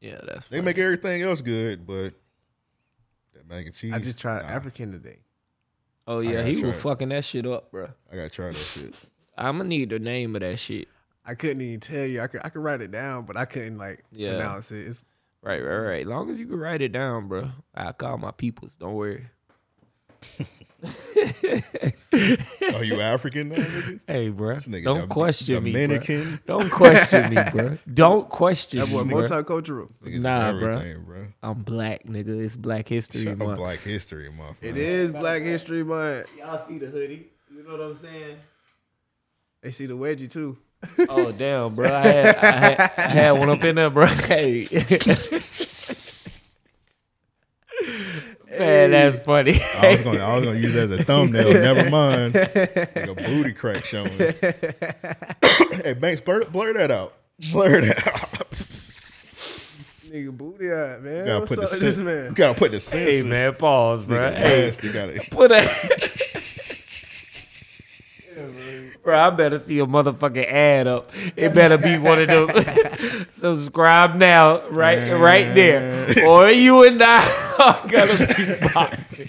yeah, that's They funny. make everything else good, but that mac and cheese. I just tried nah, African today. Oh yeah, he was it. fucking that shit up, bro. I gotta try that shit. I'm gonna need the name of that shit. I couldn't even tell you. I could I could write it down, but I couldn't like Yeah. pronounce it. It's, Right, right, right. Long as you can write it down, bro. I call my peoples. Don't worry. Are you African now, nigga? Hey, bro. nigga Don't Dom- question me, Dominican. bro. Don't question me, bro. Don't question that boy me, bro. multicultural. Niggas Nah, bro. bro. I'm black, nigga. It's Black History Shut up, Month. Black History Month. It man. Black History Month. Y'all see the hoodie? You know what I'm saying? They see the wedgie too. Oh damn, bro! I had, I had, I had one up in there, bro. Hey, man, that's funny. I was gonna, I was gonna use that as a thumbnail. Never mind. Like a booty crack showing. hey, Banks, blur, blur that out. Blur that out. Nigga booty out, man. You gotta What's put the up with this man? You gotta put the sense. hey, man, pause, bro. Nigga Hey, nasty, gotta- put a. Bro, I better see a motherfucking ad up. It better be one of them. Subscribe now, right, right there, or you and I are gonna be boxing.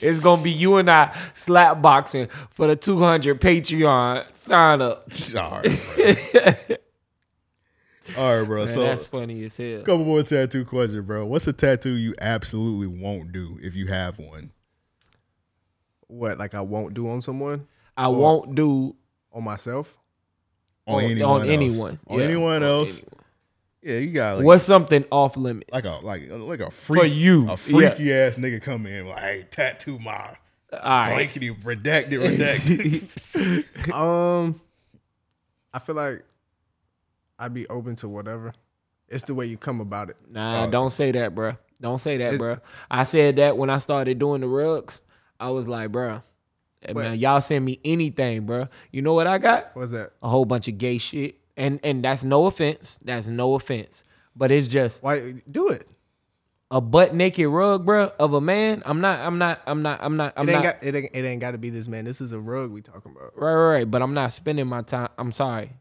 It's gonna be you and I slap boxing for the two hundred Patreon sign up. Sorry. All right, bro. Man, so, that's funny as hell. couple more tattoo questions, bro. What's a tattoo you absolutely won't do if you have one? What like I won't do on someone I won't do on myself? On, On- anyone? on else? anyone. On Yeah, anyone on else? anyone. Yeah, you got like what's something off limits. like a like like a freak For you, a freaky ass nigga come in like hey tattoo my All right. blankety redacted redacted. Um, I feel like I'd be open to whatever. It's the way you come about it. Nah, Uh, don't say that, bruh. Don't say that, It- bruh. I said that when I started doing the rugs. I was like, bruh, hey, man, y'all send me anything, bruh. You know what I got? What's that? A whole bunch of gay shit. And and that's no offense. That's no offense. But it's just Why do it? a butt naked rug, bruh, of a man. I'm not, I'm not, I'm not, I'm not, I'm it not ain't got it ain't, it ain't got to be this man. This is a rug we talking about. Right, right, right. But I'm not spending my time. I'm sorry.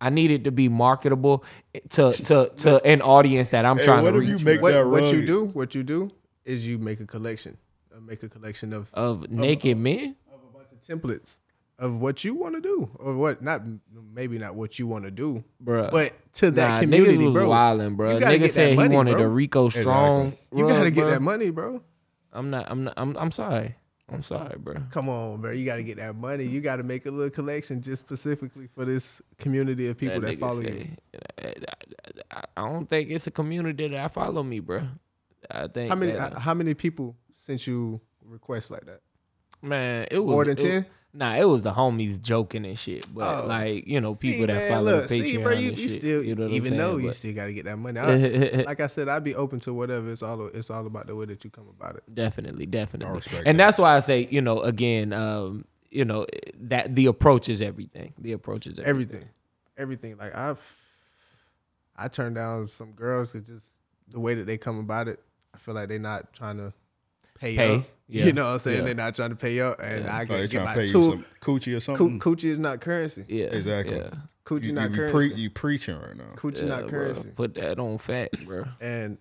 I need it to be marketable to to to an audience that I'm Hey, trying what to if you reach. make bro. that What what you do? What you do is you make a collection. Uh, make a collection of of naked men. of a bunch of templates of what you want to do or what not maybe not what you want to do, Bruh. but to that Nah, community, niggas was bro. wilding, bro. You gotta Nigga get said that he money, wanted bro. a Rico Strong. You gotta get bro. that money, bro. I'm not. I'm not. I'm. I'm sorry. I'm sorry, bro. Come on, bro. You got to get that money. You got to make a little collection just specifically for this community of people that, nigga follow you. say- I, I- I don't think it's a community that follow me, bro. I think. How many? that, uh, how many people sent you requests like that? Man, it was More than 10? Nah, it was the homies joking and shit. But Oh. like, you know, people See, that man, follow look, the Patreon see, bro, you, and you shit. still, you know what I'm even saying? though you still got to get that money. I, like I said, I'd be open to whatever. It's all it's all about the way that you come about it. definitely, definitely. And that. that's why I say, you know, again, um, you know, that the approach is everything. The approach is everything. Everything, everything. Like I've I turned down some girls that just the way that they come about it. I feel like they're not trying to pay, Pay, up. Yeah, You know what I'm saying? yeah. They're not trying to pay up, and I Oh, can they get trying to my pay you two. some coochie or Coo- something. coochie is not currency. Yeah, Exactly. Yeah. Coochie You, not you, currency. pre- you preaching right now. coochie Yeah, not bro. currency. Put that on fact, bro. And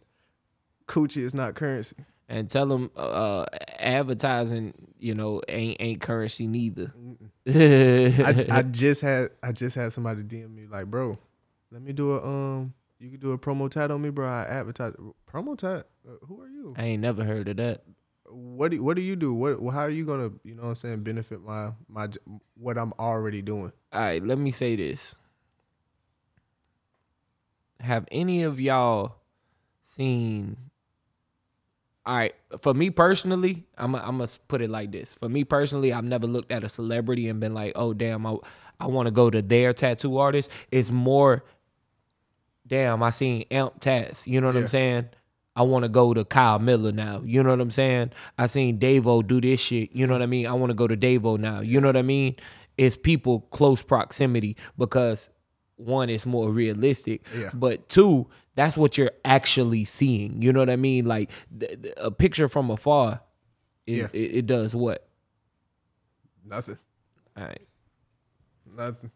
coochie is not currency. And tell them uh, advertising, you know, ain't ain't currency neither. I, I just had I just had somebody DM me like, bro, let me do a um, you could do a promo tat on me, bro. I advertise promo tat. Uh, who are you? I ain't never heard of that. What do what do you do? What how are you gonna you know what I'm saying benefit my my what I'm already doing? All right, let me say this. Have any of y'all seen? All right, for me personally, I'm I'm gonna put it like this. For me personally, I've never looked at a celebrity and been like, "Oh, damn, I I want to go to their tattoo artist." It's more, damn, I seen Amp Tats. You know what Yeah. I'm saying? I want to go to Kyle Miller now. You know what I'm saying? I seen Daivo do this shit. You know what I mean? I want to go to Daivo now. You know what I mean? It's people close proximity because one, it's more realistic. Yeah. But two, that's what you're actually seeing. You know what I mean? Like th- th- a picture from afar, it, Yeah. it, it does what? Nothing. All right. Nothing.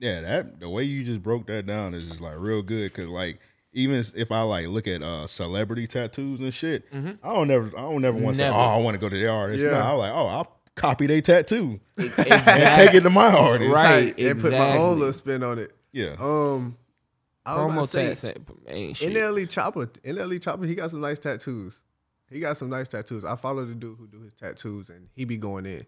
Yeah, that the way you just broke that down is just like real good. Cause like even if I like look at uh celebrity tattoos and shit, I don't never I don't never want to say, oh, Mm-hmm. I want to go to their artist. Yeah. No, I'm like, oh, I'll copy their tattoo and take it to my artist. Right. And put my own little spin on it. Yeah. Um, I was Promo about to say, tats ain't, ain't shit. NLE Chopper, NLE Chopper, he got some nice tattoos. He got some nice tattoos. I follow the dude who do his tattoos, and he be going in.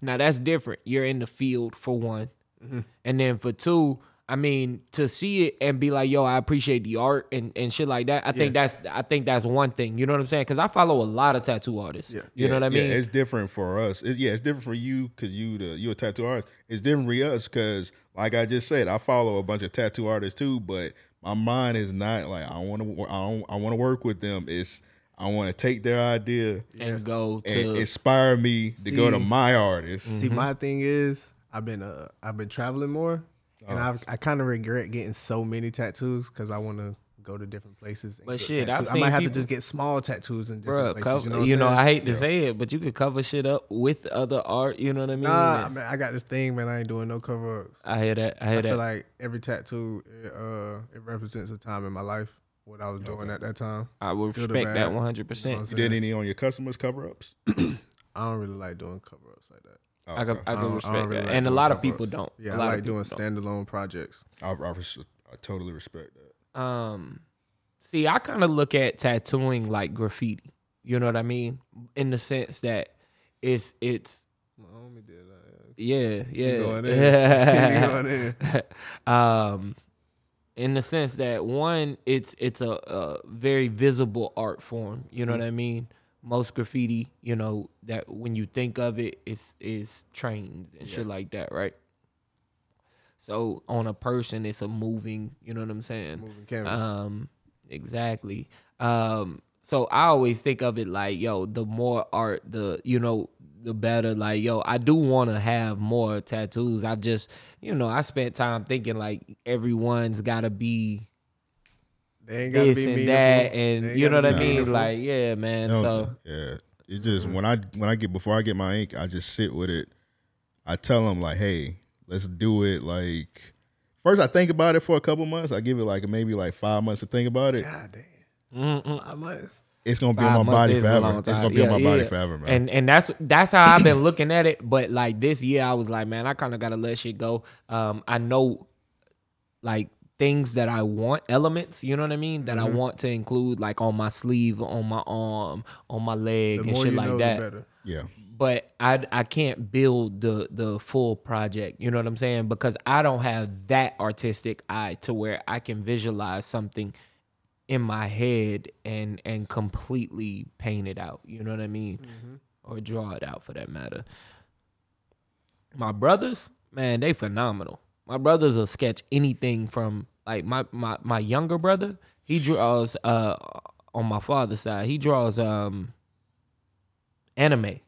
Now that's different. You're in the field for one, Mm-hmm. and then for two, I mean, to see it and be like, "Yo, I appreciate the art and, and shit like that." I think that's I think that's one thing. You know what I'm saying? Because I follow a lot of tattoo artists. Yeah. You know what I mean? Yeah, it's different for us. It- yeah, it's different for you because you the you a tattoo artist. It's different for us because, like I just said, I follow a bunch of tattoo artists too. But my mind is not like I want to. I don't, I want to work with them. It's I want to take their idea and go and inspire me to go to my artist. See, my thing is, I've been uh, I've been traveling more, and Oh. I've, I kind of regret getting so many tattoos because I want to go to different places. and But shit, I've tattoos. I seen might have people- to just get small tattoos in different Bruh, places. cover, you know, you I'm know. I hate to say it, but you could cover shit up with other art. You know what I mean? Nah, And man, I got this thing, man. I ain't doing no cover ups. I hear that. I hear I that. feel like every tattoo, it, uh, it represents a time in my life, what I was doing at that time. I would good or respect that bad, 100. you know percent what You did any on your customers cover ups? I don't really like doing cover ups like that. I can, I I can I respect don't really that, like and a lot of cover-ups. people don't. Yeah, a I lot like of doing people don't. standalone projects. I, I, res- I totally respect that. Um, see, I kind of look at tattooing like graffiti. You know what I mean? In the sense that it's it's My homie did that. yeah yeah. going in. You going in. um, in the sense that one, it's it's a, a very visible art form. You know what I mean? Most graffiti, you know, that when you think of it, it's is trains and shit like that, right? So on a person, it's a moving. You know what I'm saying? Moving canvas. Um, exactly. Um, so I always think of it like, yo, the more art, the you know, the better. Like, yo, I do want to have more tattoos. I just, you know, I spent time thinking like everyone's got to be They ain't gotta this be and that, They and you know what I mean? meaningful. Like, yeah, man. No, so yeah, it just when I when I get before I get my ink, I just sit with it. I tell them like, hey, let's do it. Like first, I think about it for a couple months. I give it like maybe like five months to think about it. God damn. Five months. It's gonna be Five on my body forever. It's gonna be Yeah, on my body forever, man. And and that's that's how I've been looking at it. But like this year, I was like, man, I kind of gotta let shit go. Um, I know like things that I want, elements, you know what I mean, that I Mm-hmm. want to include like on my sleeve, on my arm, on my leg, The and more shit you like know, that. the better. yeah, But I I can't build the the full project. You know what I'm saying? Because I don't have that artistic eye to where I can visualize something in my head and and completely paint it out. You know what I mean? Or draw it out for that matter. My brothers, man, they phenomenal. My brothers will sketch anything from like my my my younger brother. He draws uh on my father's side. He draws um anime.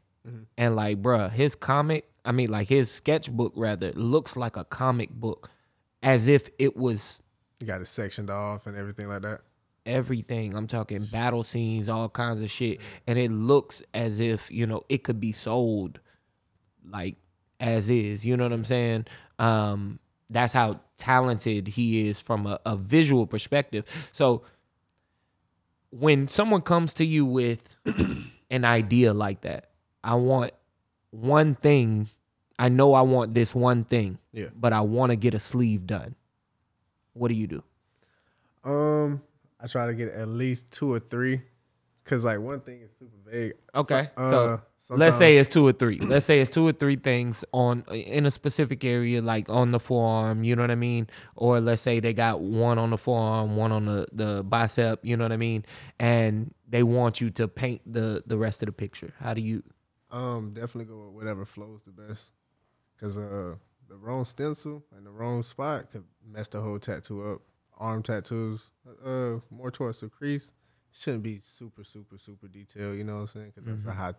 And like, bruh, his comic, I mean, like his sketchbook rather, looks like a comic book as if it was You got it sectioned off and everything like that. everything. I'm talking battle scenes, all kinds of shit, and it looks as if you know it could be sold like as is. You know what I'm saying? Um, that's how talented he is from a, a visual perspective. So when someone comes to you with an idea like that, I want one thing. I know I want this one thing, Yeah. but I want to get a sleeve done. What do you do? Um, I try to get at least two or three, cause like one thing is super vague. Okay, So- so uh, let's say it's two or three. Let's say it's two or three things on in a specific area, like on the forearm. You know what I mean? Or let's say they got one on the forearm, one on the the bicep. You know what I mean? And they want you to paint the the rest of the picture. How do you? Um, definitely go with whatever flows the best, cause uh, the wrong stencil and the wrong spot could mess the whole tattoo up. Arm tattoos, uh, more towards the crease, shouldn't be super, super, super detailed. You know what I'm saying? Cause that's a high,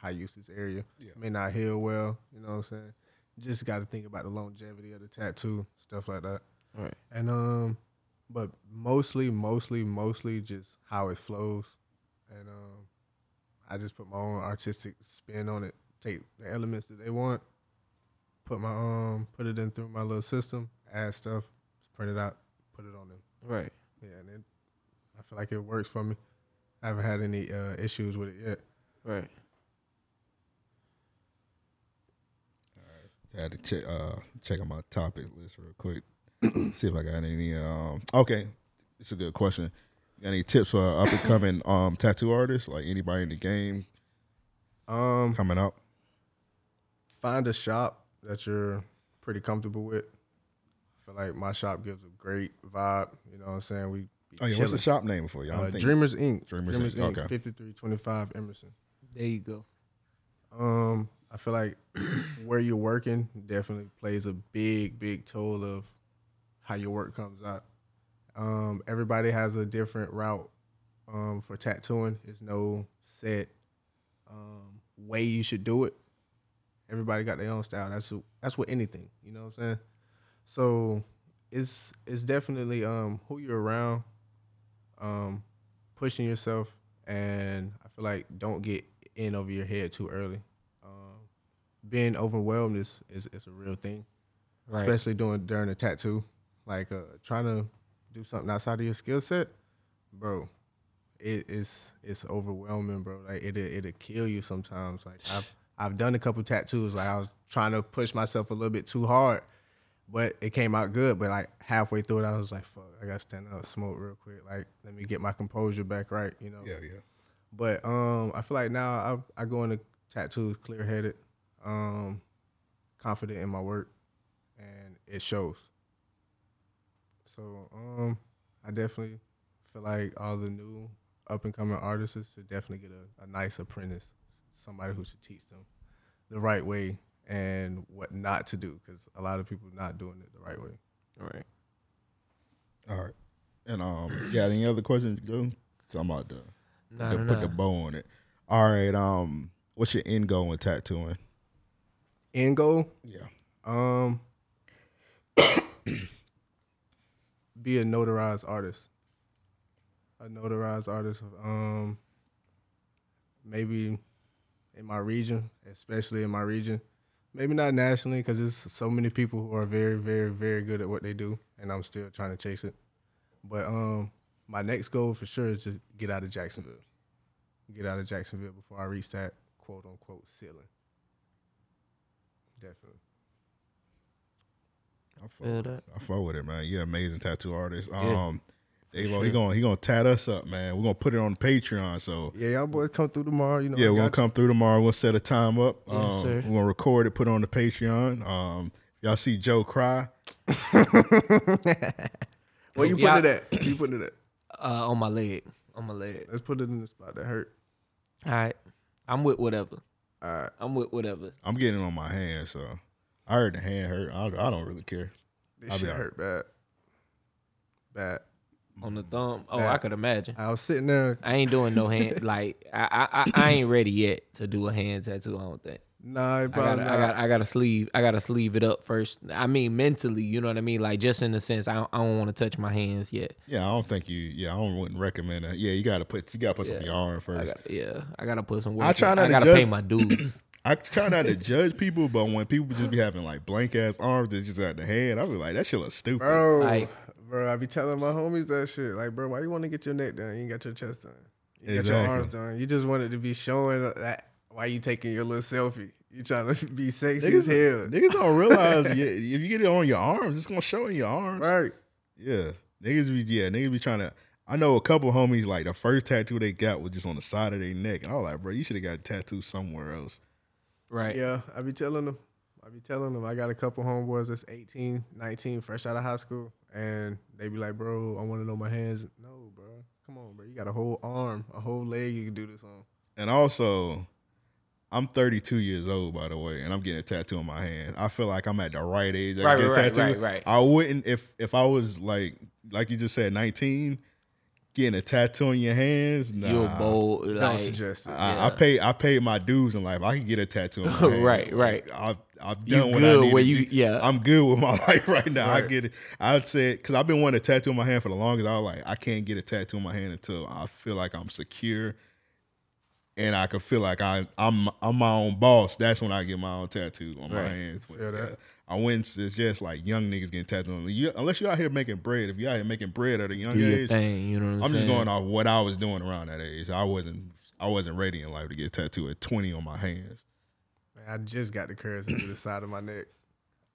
high usage area. May not heal well. You know what I'm saying? Just got to think about the longevity of the tattoo, stuff like that. Right. And um, but mostly, mostly, mostly just how it flows, and um, I just put my own artistic spin on it. Take the elements that they want, put my um, put it in through my little system, add stuff, print it out, put it on them. Right. Yeah, and it, I feel like it works for me. I haven't had any uh, issues with it yet. Right. I had to check uh check on my topic list real quick. See if I got any um okay. It's a good question. Any tips for up and coming um tattoo artists? Like anybody in the game Um, coming up? find a shop that you're pretty comfortable with. I feel like my shop gives a great vibe. You know what I'm saying? We be Oh yeah, what's the shop name for y'all? Uh, Dreamers Inc. Dreamers Inc. Okay. 5325 Emerson. There you go. Um, I feel like where you're working definitely plays a big, big toll of how your work comes out. Um, everybody has a different route um, for tattooing. There's no set um, way you should do it. Everybody got their own style. That's that's with anything. You know what I'm saying? So it's it's definitely um, who you're around, um, pushing yourself, and I feel like don't get in over your head too early. Being overwhelmed is, is is a real thing, Right. especially doing during a tattoo. Like uh, trying to do something outside of your skill set, bro. It is it's overwhelming, bro. Like it it'll kill you sometimes. Like I've I've done a couple tattoos. Like I was trying to push myself a little bit too hard, but it came out good. But like halfway through it, I was like, "Fuck, I gotta stand up, smoke real quick. Like let me get my composure back right." You know. Yeah, yeah. But um, I feel like now I I go into tattoos clear headed, um, confident in my work, and it shows. So um, I definitely feel like all the new up and coming artists should definitely get a, a nice apprentice, somebody who should teach them the right way and what not to do, because a lot of people not doing it the right way. All right. All right. And um got any other questions, Joe? 'Cause I'm about to Nah, to nah, put the bow on it. All right, um what's your end goal with tattooing? End goal, Yeah. Um, be a notarized artist. A notarized artist. Um, maybe in my region, especially in my region. Maybe not nationally, because there's so many people who are very, very, very good at what they do, and I'm still trying to chase it. But um, my next goal for sure is to get out of Jacksonville. Get out of Jacksonville before I reach that quote unquote ceiling. Definitely. I fuck, Feel with it. I fuck with it, man. You're an amazing tattoo artist. Yeah, Um Dave, he gonna he gonna tat us up, man. We're gonna put it on Patreon. So Yeah, y'all boys come through tomorrow. You know, yeah, we're gonna got come through tomorrow. We'll set a time up. Yes, um, sir. We're gonna record it, put it on the Patreon. Um, y'all see Joe cry. you. Where you Yeah. putting it at? Where you putting it at? Uh, on my leg. On my leg. Let's put it in the spot that hurt. All right. I'm with whatever. All right. I'm with whatever. I'm getting it on my hand, so I heard the hand hurt. I, I don't really care. This I'll be shit all right. hurt bad. Bad. On the thumb. Oh, Nah. I could imagine. I was sitting there. I ain't doing no hand like I, I I I ain't ready yet to do a hand tattoo. I don't think. Nah, he I probably gotta, not. I got, I gotta sleeve, I gotta sleeve it up first. I mean, mentally, you know what I mean. Like just in the sense, I don't, I don't want to touch my hands yet. Yeah, I don't think you. Yeah, I don't wouldn't recommend that. Yeah, you gotta put you gotta put some Yeah. on your arm I first. got, yeah, I gotta put some work. I try not I to gotta judge- pay my dues. I try not to judge people, but when people just be having like blank ass arms that's just at the head, I be like, that shit looks stupid. Bro, Like- bro, I be telling my homies that shit. Like, bro, why you want to get your neck done? You ain't got your chest done. You got your arms done. You just wanted to be showing that. Why you taking your little selfie? You trying to be sexy as hell, Niggas don't realize yeah, if you get it on your arms, it's gonna show in your arms. right? Yeah, niggas be yeah, niggas be trying to. I know a couple homies like the first tattoo they got was just on the side of their neck. And I was like, bro, you should have got a tattoo somewhere else. Right. Yeah, I be telling them. I be telling them. I got a couple homeboys that's 18, 19, fresh out of high school, and they be like, bro, I want to know my hands. No, bro, come on, bro. You got a whole arm, a whole leg you can do this on. And also, I'm 32 years old, by the way, and I'm getting a tattoo on my hand. I feel like I'm at the right age. I Right, can get a right, tattoo. right, right. I wouldn't if if I was like like you just said, 19, getting a tattoo on your hands. Nah, You're bold. Don't Like, suggest it. I, I pay I paid my dues in life. I can get a tattoo. On my hand. Right, right. I've I've You done what I need where to you- do. yeah. I'm good with my life right now. I get it. I'd say because I've been wanting a tattoo on my hand for the longest. I was like, I can't get a tattoo on my hand until I feel like I'm secure. And I could feel like I, I'm I'm my own boss. That's when I get my own tattoo on my hands. But, Feel that. I went. It's just like young niggas getting tattooed. on. You, unless you're out here making bread. If you're out here making bread at a young do your age, thing. You know what I'm, I'm just going off what I was doing around that age. I wasn't I wasn't ready in life to get tattooed at 20 on my hands. Man, I just got the curves into the side of my neck.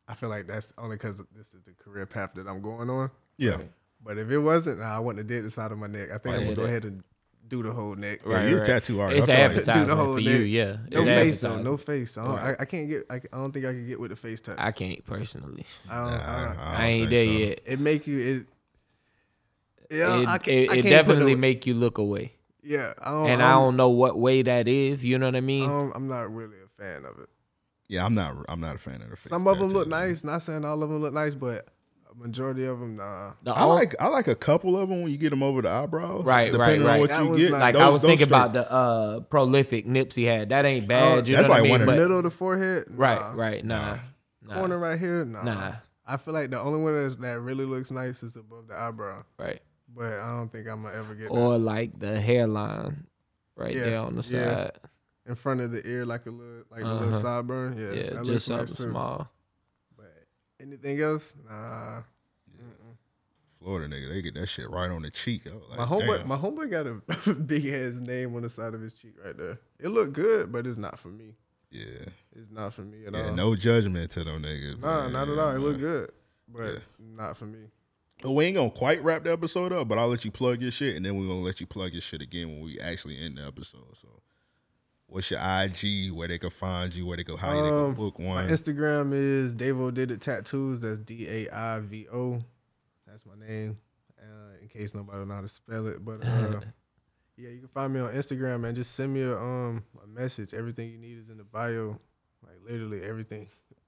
I feel like that's only because this is the career path that I'm going on. Yeah. But if it wasn't, nah, I wouldn't have did the side of my neck. I think Right, I'm gonna go ahead and do the whole neck. Yeah, Right, you a right. tattoo artist. It's I like- Do the whole for you. neck. Yeah. No It's face though. No face. I don't, Right. I, I can't get. I, I don't think I can get with the face touch. I can't personally. I don't. I don't- I, don't ain't there so. yet. it make you. It. Yeah, it I can, it, I it can't put definitely the- make you look away. Yeah, I don't, and I I'm, don't know what way that is. You know what I mean? I'm, I'm not really a fan of it. Yeah, I'm not. I'm not a fan of the face. Some of them look nice. Not saying all of them look nice, but a majority of them, nah. The I only- like. I like a couple of them when you get them over the eyebrows. Right, depending right, on right. what That you was get. like- like I was thinking straight- about the uh prolific Nipsey had. That ain't bad. Oh, you that's know what like I mean? one of But- the Middle of the forehead, right, nah. right. Nah, nah, Corner right here, nah. Nah. I feel like the only one that really looks nice is above the eyebrow, right. but I don't think I'm gonna ever get that. Or like the hairline, right Yeah, there on the yeah. side. in front of the ear, like a little, like a Uh-huh. little sideburn. Yeah, Yeah, that just looks something nice too. small. Anything else, nah. Florida nigga, they get that shit right on the cheek. Like, My homeboy, damn. my homeboy got a big ass name on the side of his cheek right there. It looked good, but it's not for me. yeah, It's not for me at yeah. all. No judgment to them niggas. nah, man. not at all. It looked good, but Yeah. not for me. Well, we ain't gonna quite wrap the episode up, but I'll let you plug your shit, and then we're gonna let you plug your shit again when we actually end the episode. So, what's your IG? Where they can find you? Where they go? How they can Um, book My one? Instagram is Daivo Did It Tattoos. That's D A I V O. That's my name. Uh, in case nobody know how to spell it, but uh, yeah, you can find me on Instagram and just send me a um a message. Everything you need is in the bio. Like literally everything.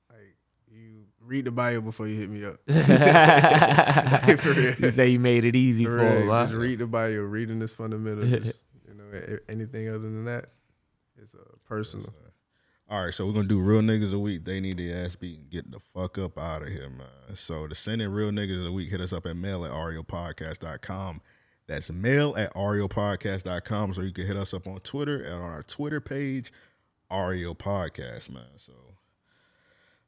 Like you read the bio before you hit me up. For real. you say you made it easy for, For real, him, huh? Just read the bio. Reading is fundamental. Just, you know, anything other than that, it's uh, a personal. All right, so we're gonna do real niggas a week. They need their ass beat and get the fuck up out of here, man. So to send in real niggas a week, hit us up at mail at ariopodcast.com. That's mail at ariopodcast.com. So you can hit us up on Twitter and on our Twitter page, Ario Podcast, man. So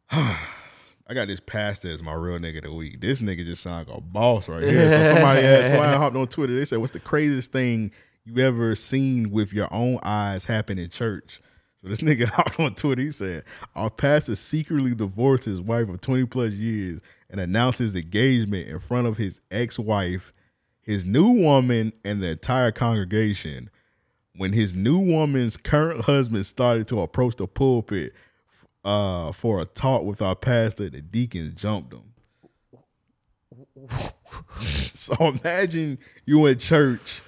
I got this pastor as my real nigga of the week. This nigga just sound like a boss right here. So somebody asked, somebody hopped on Twitter. They said, "What's the craziest thing you ever seen with your own eyes happen in church?" So this nigga out on Twitter. He said, "Our pastor secretly divorced his wife of twenty plus years and announced his engagement in front of his ex wife, his new woman, and the entire congregation." When his new woman's current husband started to approach the pulpit uh, for a talk with our pastor, the deacons jumped him. so imagine you in church.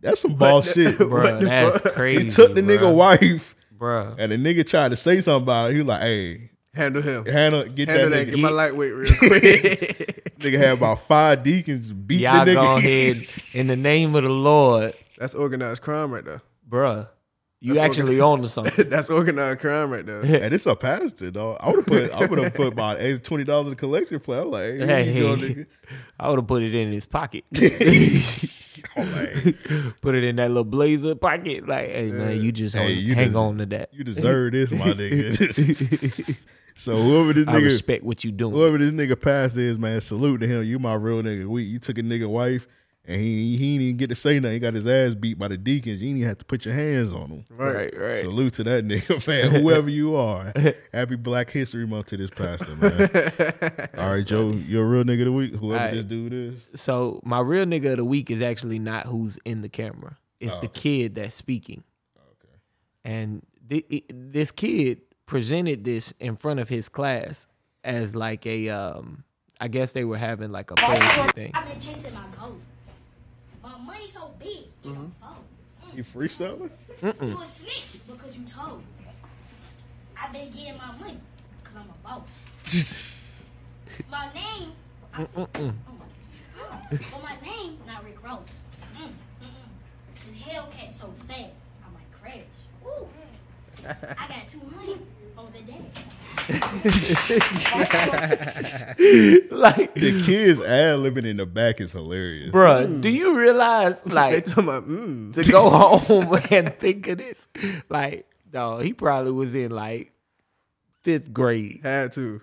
That's some boss shit, Bruh, that's crazy. He took the nigga wife, Bruh. and the nigga tried to say something about it. He was like, "Hey, Handle him. handle, get Handle that that. nigga." Get my lightweight real quick. nigga had about five deacons beat Y'all the nigga. go ahead in the name of the Lord, That's organized crime right there. bruh. You That's actually own to something. That's organized crime right there. And it's a pastor, dog. I would have put I would have put about twenty dollars in the collection plate. I'm like, hey, here you go, Hey. I would have put it in his pocket. Like, put it in that little blazer pocket. Like, hey man, you just Hey, hang, you hang des- on to that. you deserve this, my nigga. so whoever this I nigga respect what you doing. whoever this nigga pastor is, man, salute to him. You my real nigga. We you took a nigga wife and he he didn't even get to say nothing. He got his ass beat by the deacons. You didn't even have to put your hands on him. Right, right. Salute to that nigga, man. Whoever you are. Happy Black History Month to this pastor, man. All right, Joe, you're a real nigga of the week. Whoever All right. this dude is. So my real nigga of the week is actually not who's in the camera. It's Oh, the kid that's speaking. Okay. And thi- it- this kid presented this in front of his class as like a um I guess they were having like a poetry thing. I've been chasing my goal. My money so big, you don't fold. You freestyling? You a snitch because you told. I've been getting my money because I'm a boss. my name, I said, oh my God. But my name, not Rick Ross. Mm, mm, mm. Cause Hellcat so fast, I might crash. Ooh. I got 200 on the day. like The kids ad libbing in the back is hilarious. Bruh, do you realize They like talking about, mm. to go home and think of this? Like, no, he probably was in like fifth grade. Had to.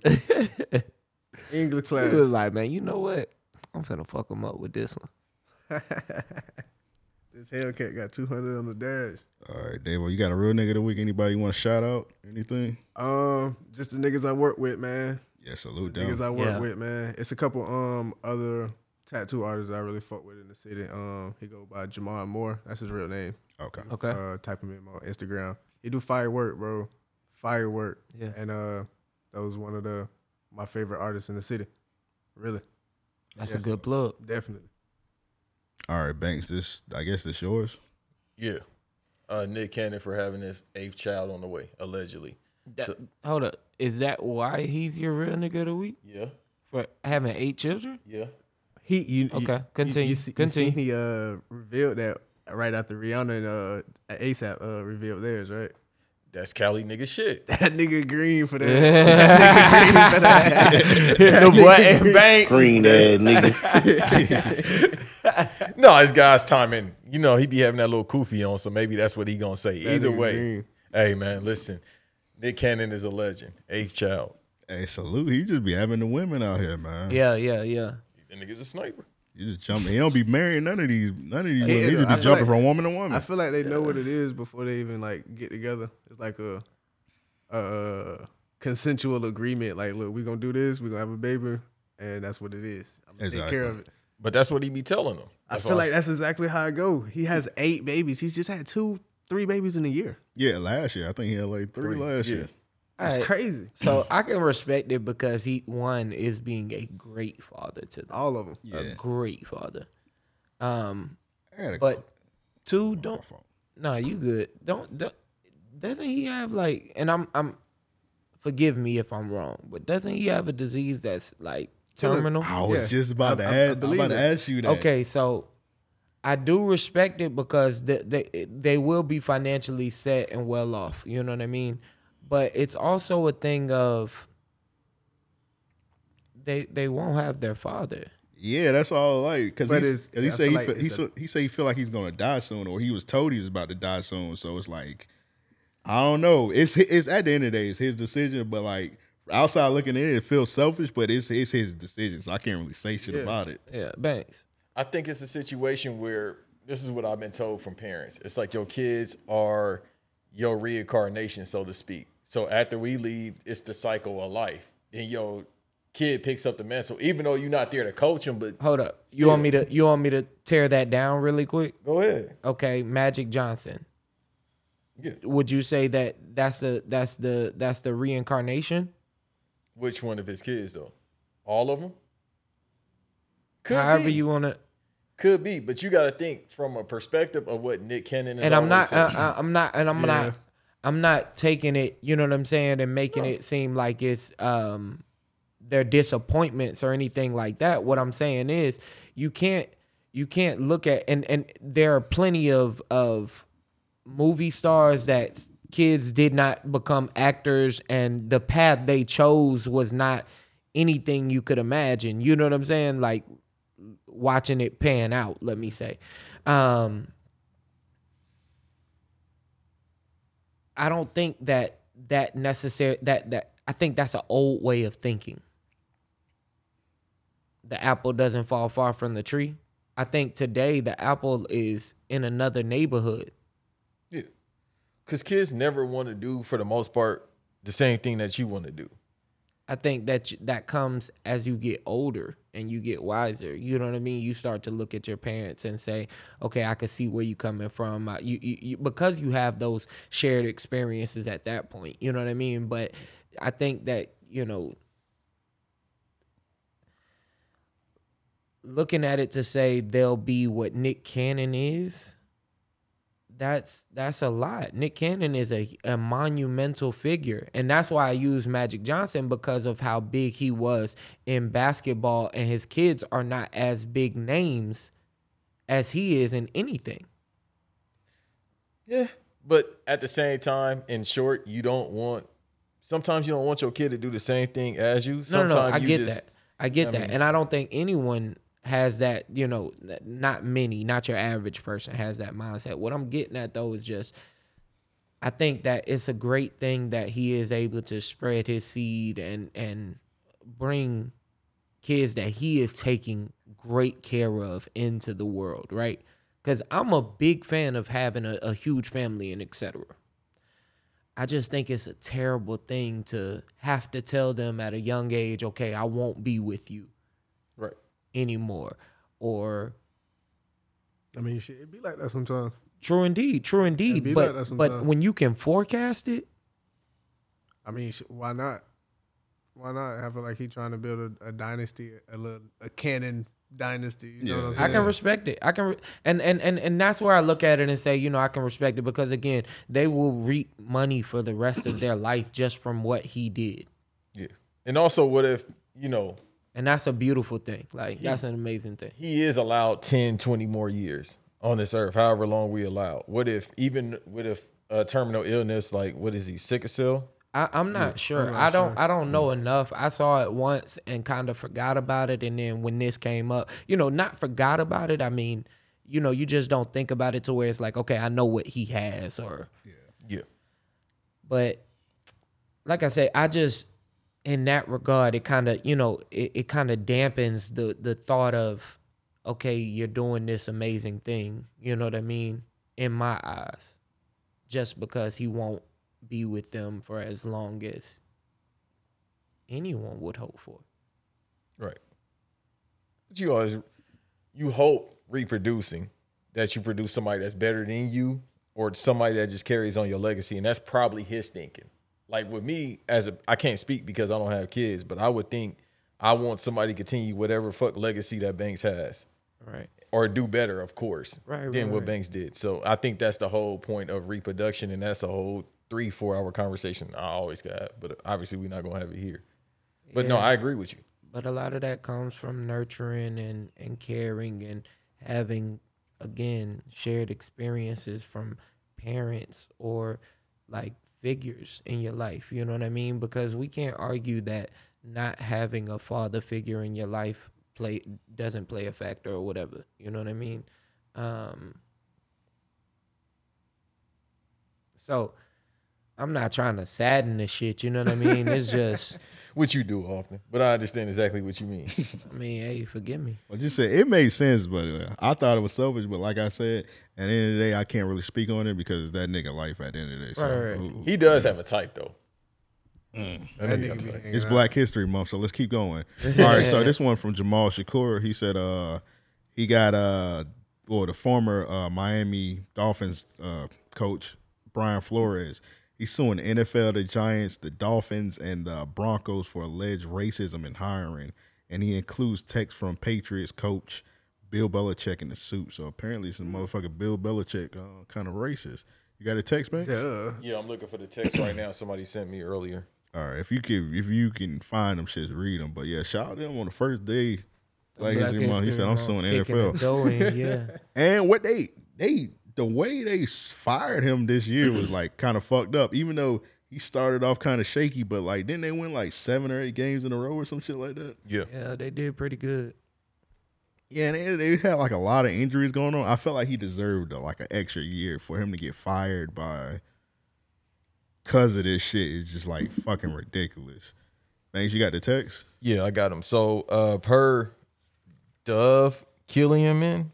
English class. He was like, man, you know what? I'm finna fuck him up with this one. This Hellcat got 200 on the dash. All right, Dave, you got a real nigga of the week. Anybody you want to shout out? Anything? Um, just the niggas I work with, man. Yeah, salute Niggas them. I work Yeah. with, man. It's a couple um other tattoo artists I really fuck with in the city. Um, he go by Jamar Moore. That's his real name. Okay. Okay. Uh, type him in on Instagram. He do firework, bro. Firework. Yeah. And uh, that was one of the my favorite artists in the city. Really, That's a good plug. definitely. All right, Banks, this I guess this yours. Yeah. Uh, Nick Cannon for having his eighth child on the way, allegedly. That- So- hold up. Is that why he's your real nigga of the week? yeah. For having eight children? Yeah. He you Okay, you- continue, You, you, see, continue. You seen he uh revealed that right after Rihanna and uh ASAP uh revealed theirs, right? That's Cali nigga shit. That nigga green for that. That nigga green for that. the boy and bank. Green ass nigga. no, it's God's timing. You know, he be having that little kufi on, so maybe that's what he gonna say. That Either way, green. hey man, listen. Nick Cannon is a legend. Eighth child. Hey, salute. He just be having the women out here, man. Yeah, yeah, yeah. That nigga's a sniper. You just jump. He don't be marrying none of these. None of these. Yeah, women. He just be feel jumping like- from woman to woman. I feel like they know what it is before they even like get together. It's like a, a consensual agreement. Like, look, we gonna do this. We gonna have a baby, and that's what it is. I'm gonna take care of it. But that's what he be telling them. I feel why like that's exactly how it go. He has eight babies. He's just had two, three babies in a year. yeah, last year I think he had like three, Three, last yeah. year. That's Alright, crazy. So I can respect it because he one is being a great father to them. All of them. Yeah. A great father. Um, I had a but two don't. phone. No, you good. Don't, don't. Doesn't he have like? And I'm. I'm. Forgive me if I'm wrong, but doesn't he have a disease that's like terminal? I was Yeah. just about to I- I- I ask. I'm believe about to ask you that. Okay, so I do respect it because they, they they will be financially set and well off. You know what I mean? But it's also a thing of they they won't have their father. Yeah, that's all like. Because he, he I said he, like fe- he, it's a- said he said he feel like he's gonna die soon, or he was told he was about to die soon. So it's like, I don't know. It's it's at the end of the day, it's his decision. But like outside looking in, it feels selfish, but it's it's his decision. So I can't really say shit Yeah. about it. Yeah, Banks. I think it's a situation where this is what I've been told from parents. It's like your kids are your reincarnation, so to speak. So after we leave, it's the cycle of life. And your kid picks up the mantle, even though you're not there to coach him. But Hold up. You want me to you want me to tear that down really quick? go ahead. Okay, Magic Johnson. Yeah. Would you say that that's the that's the that's the reincarnation? Which one of his kids though? All of them. Could However be. you want to Could be, but you got to think from a perspective of what Nick Cannon is and I'm not, uh, uh, I'm not, and I'm Yeah. not, I'm not taking it. You know what I'm saying, and making it seem like it's um their disappointments or anything like that. What I'm saying is, you can't, you can't look at, and and there are plenty of of movie stars that kids did not become actors and the path they chose was not anything you could imagine. You know what I'm saying? Like watching it pan out, let me say. Um I don't think that that necessary that that I think that's an old way of thinking. The apple doesn't fall far from the tree. I think today the apple is in another neighborhood. Yeah. Because kids never want to do, for the most part, the same thing that you want to do. I think that that comes as you get older and you get wiser. You know what I mean? You start to look at your parents and say, "Okay, I can see where you coming from." You, you, you because you have those shared experiences at that point. You know what I mean? But I think that you know, looking at it to say they'll be what Nick Cannon is. That's that's a lot. Nick Cannon is a, a monumental figure, and that's why I use Magic Johnson because of how big he was in basketball, and his kids are not as big names as he is in anything. Yeah. But at the same time, in short, you don't want. Sometimes you don't want your kid to do the same thing as you. No, Sometimes no, no, I you get just- that. I get I that, mean- and I don't think anyone has that. You know, not many, not your average person has that mindset. What I'm getting at though is just, I think that it's a great thing that he is able to spread his seed and and bring kids that he is taking great care of into the world, right? Because I'm a big fan of having a, a huge family and etc. I just think it's a terrible thing to have to tell them at a young age, okay, I won't be with you anymore. Or I mean, shit, it be like that sometimes. true indeed, true indeed. be But like that but when you can forecast it, I mean, sh- why not? Why not have it like he's trying to build a, a dynasty, a little a Cannon dynasty? You know what I'm I can respect it. I can, re- and and and and that's where I look at it and say, you know, I can respect it because again, they will reap money for the rest of their life just from what he did, Yeah. And also, what if, you know, and that's a beautiful thing. Like that's an amazing thing. he is allowed 10, 20 more years on this earth, however long we allow. What if, even what if a terminal illness, like, what is he, sickle cell? I, I'm not sure. I don't. I don't know enough. I saw it once and kind of forgot about it, and then when this came up, you know, not forgot about it. I mean, you know, you just don't think about it to where it's like, okay, I know what he has, or Yeah. but like I say, I just in that regard, it kind of you know it, it kind of dampens the the thought of okay, you're doing this amazing thing. You know what I mean? In my eyes, just because he won't be with them for as long as anyone would hope for. Right. But you always, you hope reproducing that you produce somebody that's better than you or somebody that just carries on your legacy. And that's probably his thinking. Like with me, as a, I can't speak because I don't have kids, but I would think I want somebody to continue whatever fuck legacy that Banks has. Right. Or do better, of course, Right, than right, what right. Banks did. So I think that's the whole point of reproduction, and that's a whole three, four hour conversation I always got. But obviously, we're not gonna have it here. But no, I agree with you. But a lot of that comes from nurturing and, and caring and having, again, shared experiences from parents or like figures in your life. You know what I mean? Because we can't argue that not having a father figure in your life play doesn't play a factor or whatever. You know what I mean? Um, so I'm not trying to sadden the shit. You know what I mean? It's just, what you do often, but I understand exactly what you mean. I mean, hey, forgive me. Well, just say it made sense, but uh, I thought it was selfish. But like I said, at the end of the day, I can't really speak on it because it's that nigga life at the end of the day. So, Right, right. ooh, he does have a type though. Mm. That nigga got a type. It's Black History Month, so let's keep going. All right, so this one from Jamal Shakur. He said uh he got uh or the former uh Miami Dolphins uh coach Brian Flores. He's suing the NFL, the Giants, the Dolphins, and the Broncos for alleged racism in hiring. And he includes text from Patriots coach Bill Belichick in the suit. So apparently some motherfucker Bill Belichick uh, kind of racist. You got a text, man? Yeah, Yeah, I'm looking for the text right now. Somebody sent me earlier. All right, if you can, if you can find them shits, read them. But yeah, shout out to him on the first day, Like Black History Month. He History said, "I'm suing NFL." going, yeah. and what they they the way they fired him this year was like kind of fucked up. Even though he started off kind of shaky, but like didn't they win like seven or eight games in a row or some shit like that? Yeah. Yeah, they did pretty good. Yeah, and they, they had like a lot of injuries going on. I felt like he deserved uh, like an extra year for him to get fired by cause of this shit is just like fucking ridiculous. Thanks, you got the text. Yeah, I got him. So uh per Dove Killian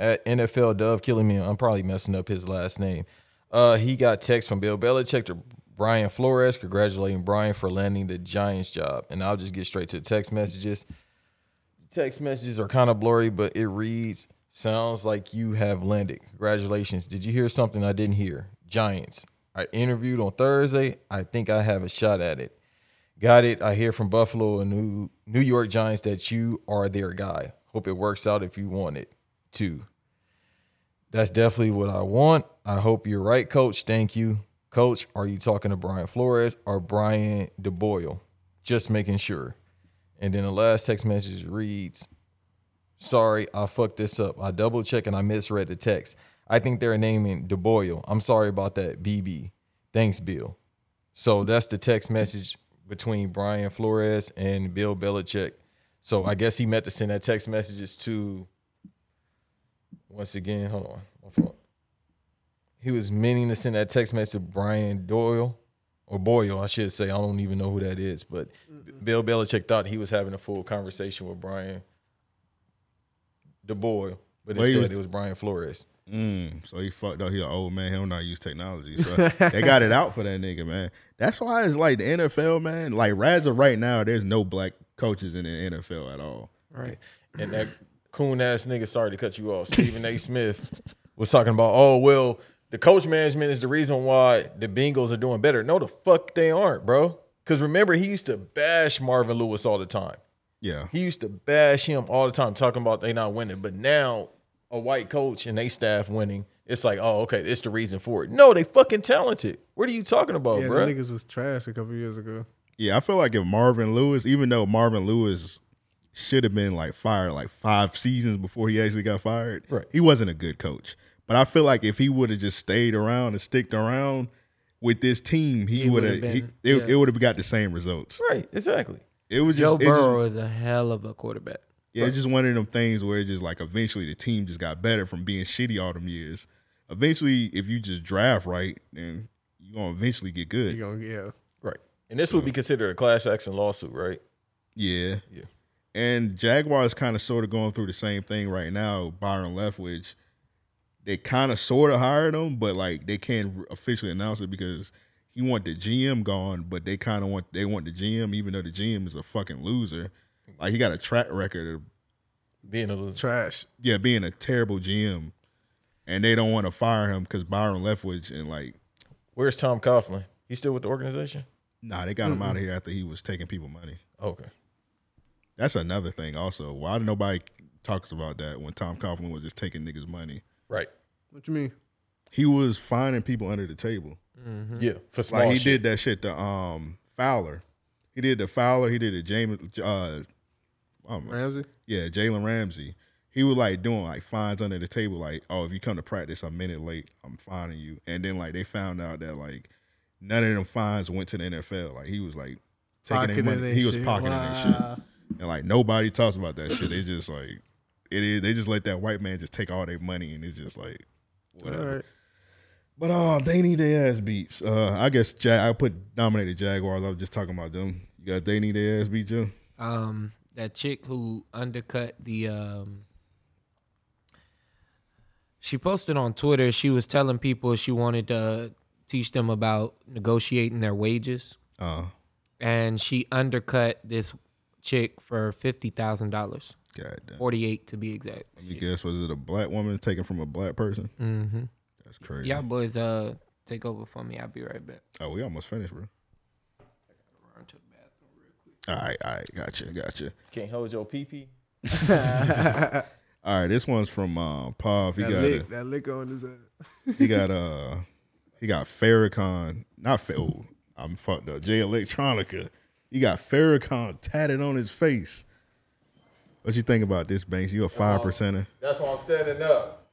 at NFL Dove killing me. I'm probably messing up his last name. Uh he got text from Bill Belichick to Brian Flores congratulating Brian for landing the Giants job. And I'll just get straight to the text messages. Text messages are kind of blurry, but it reads, sounds like you have landed. Congratulations. Did you hear something I didn't hear? Giants. I interviewed on Thursday. I think I have a shot at it. Got it. I hear from Buffalo and New New York Giants that you are their guy. Hope it works out if you want it too. That's definitely what I want. I hope you're right, coach. Thank you. Coach, are you talking to Brian Flores or Brian DeBoyle? Just making sure. And then the last text message reads, Sorry, I fucked this up. I double checked and I misread the text. I think they're naming DeBoyle. I'm sorry about that, BB. Thanks, Bill. So that's the text message between Brian Flores and Bill Belichick. So I guess he meant to send that text messages to once again, hold on. My fault. He was meaning to send that text message to Brian Doyle or Boyle, I should say. I don't even know who that is, but Bill Belichick thought he was having a full conversation with Brian DeBoyle, but Well, he instead was- it was Brian Flores. Mm, so he fucked up. He an old man. He don't know how to use technology. So they got it out for that nigga, man. That's why it's like the NFL, man. Like as of right now, there's no black coaches in the NFL at all. Right. And that coon ass nigga, sorry to cut you off, Stephen A. Smith was talking about, oh, well, the coach management is the reason why the Bengals are doing better. No, the fuck they aren't, bro. Because remember, he used to bash Marvin Lewis all the time. Yeah. He used to bash him all the time, talking about they not winning. But now a white coach and they staff winning, it's like, oh, okay, it's the reason for it. No, they fucking talented. What are you talking about, yeah, bro? the niggas was trash a couple years ago. Yeah, I feel like if Marvin Lewis, even though Marvin Lewis should have been like fired like five seasons before he actually got fired, Right. he wasn't a good coach. But I feel like if he would have just stayed around and sticked around with this team, he, He would would've have. It, been- it, would have got the same results. Right, exactly. It was just Joe it just- Burrow is a hell of a quarterback. Yeah, it's just one of them things where it just like eventually the team just got better from being shitty all them years. Eventually, if you just draft right, then you're gonna eventually get good. You gonna yeah. Right. And this would be considered a class action lawsuit, right? Yeah. Yeah. And Jaguars kind of sort of going through the same thing right now. Byron Leftwich, they kind of sort of hired him, but like they can't officially announce it because he want the GM gone, but they kind of want they want the GM, even though the GM is a fucking loser. Like he got a track record of Being a little Trash. yeah being a terrible GM, and they don't want to fire him because Byron Leftwich and like Where's Tom Coughlin? He's still with the organization? nah, they got him out of here after he was taking people money. Okay. That's another thing. Also, why did nobody talks about that when Tom Coughlin was just taking niggas money? Right. What you mean? He was finding people under the table. Yeah. For small Like he shit. did that shit to um Fowler. He did the Fowler. He did the James. Uh, Ramsey? yeah, Jalen Ramsey. He was like doing like fines under the table, like, oh, if you come to practice a minute late, I'm fining you. And then like they found out that like none of them fines went to the NFL. Like he was like taking their money. He was shit. pocketing their shit. And like nobody talks about that shit. They just like it is. They just let that white man just take all their money, and it's just like whatever. All right. But oh, they need their ass beats. Uh, I guess Jag- I put dominated Jaguars. I was just talking about them. You got they need their ass beat, Joe. Um, that chick who undercut the um, she posted on Twitter. She was telling people she wanted to teach them about negotiating their wages, Uh, and she undercut this chick for fifty thousand dollars, God damn. forty eight to be exact. Let me guess. Was it a black woman taken from a black person? Mm-hmm. That's crazy. Y'all boys, uh, take over for me. I'll be right back. Oh, we almost finished, bro. Run to the bathroom real quick. All right, all right, gotcha, gotcha. Can't hold your pee pee. All right, this one's from uh, Pav. He That got lick, a, that lick on his ass. he got uh he got Farrakhan, not Fa- oh, I'm fucked up. Jay Electronica. He got Farrakhan tatted on his face. What you think about this, Banks? You a five percenter? That's why I'm standing up.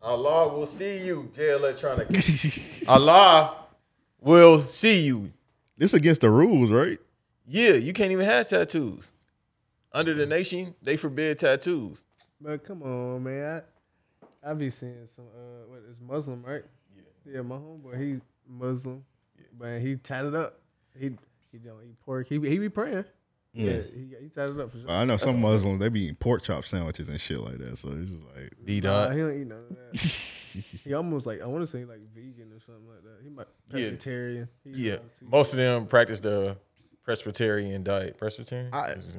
Allah will see you, J Electronic. Allah will see you. This against the rules, right? Yeah, you can't even have tattoos. Under the nation, they forbid tattoos. But come on, man. I, I be seeing some uh what is Muslim, right? Yeah. Yeah, my homeboy, he Muslim. Man, he tatted up. He he don't eat pork. He be- he be praying. Yeah, Yeah. he, he it up for sure. I know That's some what's. Muslims they be eating pork chop sandwiches and shit like that. So it's just like D Nah, dot. he don't eat none of that. he almost like I want to say like vegan or something like that. He might Yeah. pescatarian. He Yeah, a lot of seafood. most of them practice the Presbyterian diet. Presbyterian.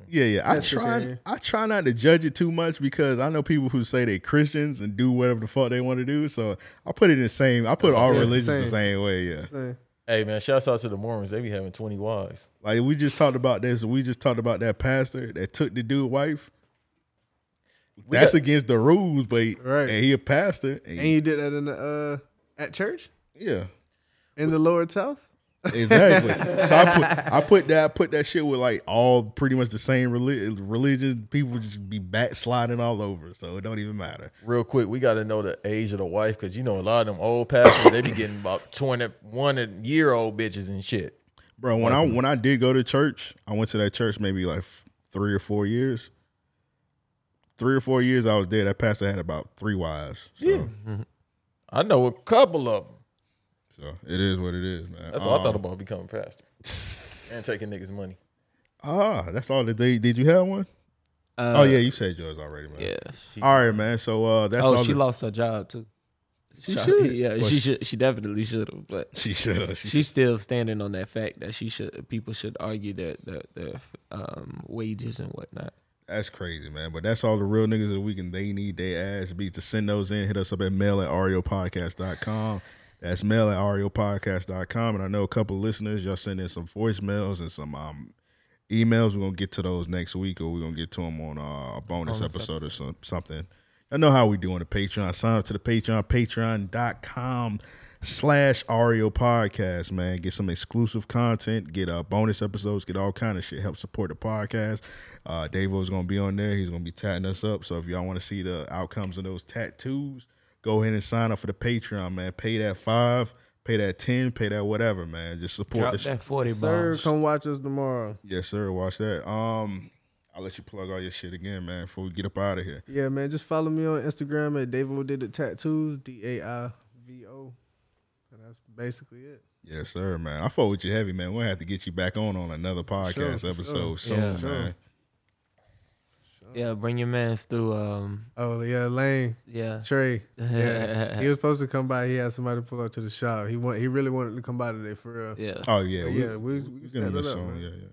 Yeah, yeah. I try. I try not to judge it too much because I know people who say they Christians and do whatever the fuck they want to do. So I put it in the same. I put That's all religions the Same. same way. Yeah. Same. Hey man, shouts out to the Mormons. They be having twenty wives. Like we just talked about this. We just talked about that pastor that took the dude wife. We That's got- against the rules, but Right. and he a pastor. And And you did that in the uh at church yeah, in the Lord's house. Exactly. so I put I put that I put that shit with like all pretty much the same reli- religion. People just be backsliding all over, so it don't even matter. Real quick, we got to know the age of the wife because you know a lot of them old pastors they be getting about twenty one year old bitches and shit. Bro, when I when I did go to church, I went to that church maybe like three or four years. Three or four years I was there. That pastor had about three wives. So, Yeah. I know a couple of them. So it is what it is, man. That's what I thought Um, about becoming a pastor and taking niggas' money. Ah, that's all that they did. You have one? Uh, oh yeah, you said yours already, man. Yeah. she- all right, man. So uh, that's oh, all. she the- lost her job too. She should. Yeah, Well, she she- should. She definitely should have. But She should. She she's still standing on that fact that she should. People should argue that the the um, wages and whatnot. That's crazy, man. But that's all the real niggas of the week, and they need their ass beats to send those in. Hit us up at mail at ariopodcast.com. That's mail at ariopodcast.com. And I know a couple of listeners, y'all send in some voicemails and some um, emails. We're going to get to those next week, or we're going to get to them on uh, a bonus, Bonus episode, or some, something. I know how we do on the Patreon. Sign up to the Patreon, patreon.com slash Ario Podcast, man. Get some exclusive content, get uh, bonus episodes, get all kind of shit. Help support the podcast. Uh, Daivo's going to be on there. He's going to be tatting us up. So if y'all want to see the outcomes of those tattoos, go ahead and sign up for the Patreon, man. Pay that five, pay that 10, pay that whatever, man. Just support Drop the sh- that forty Sir, bombs. come watch us tomorrow. Yes, sir. Watch that. Um, I'll let you plug all your shit again, man, before we get up out of here. Yeah, man. Just follow me on Instagram at Daivo Did It Tattoos, D A I V O. And that's basically it. Yes, sir, man. I fought with you heavy, man. We'll have to get you back on on another podcast for episode sure. soon, Yeah. Sure. man. Yeah, bring your mans through. Um, Oh yeah, Lane. yeah. Trey. Yeah. he was supposed to come by. He had somebody pull up to the shop. He want he really wanted to come by today for real. Yeah. Oh yeah, But we, yeah, we- we we set get on it this up, Yeah, yeah.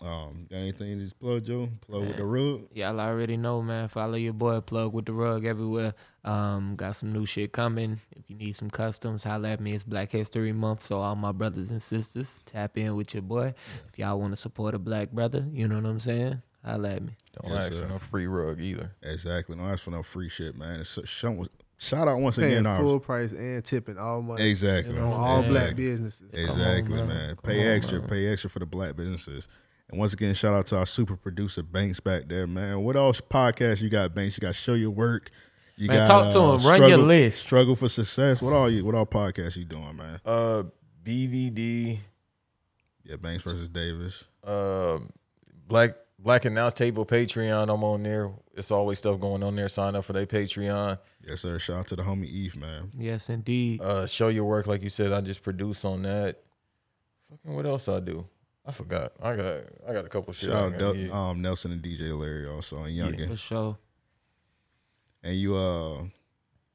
Um, got anything to just plug, Joe? Plug with the rug. Y'all already know, man. Follow your boy. Plug with the rug everywhere. Um, got some new shit coming. If you need some customs, holla at me. It's Black History Month, so all my brothers and sisters, tap in with your boy. If y'all want to support a black brother, you know what I'm saying? Holla at me. Don't Yes, ask sir. for no free rug either. Exactly. No, ask for no free shit, man. It's a, shout, shout out once Paying again. our- full price and tipping all money. Exactly. You know, all Exactly. black businesses. Exactly, man. man. Come Pay on, extra. man. Pay extra for the black businesses. And once again, shout out to our super producer Banks back there, man. What else podcast you got, Banks? You got show your work. You Man, got talk to uh, him. Run your struggle, list. Struggle for success. What all you? What all podcasts you doing, man? Uh, BVD, Yeah, Banks versus Davis. uh, Black Black Announce Table Patreon. I'm on there. It's always stuff going on there. Sign up for their Patreon. Yes, sir. Shout out to the homie Eve, man. Yes, indeed. Uh, show your work, like you said. I just produce on that. Fucking what else I do? I forgot. I got I got a couple shit. Shout out Del- get. um, Nelson and DJ Larry also and Youngin. For sure. And you uh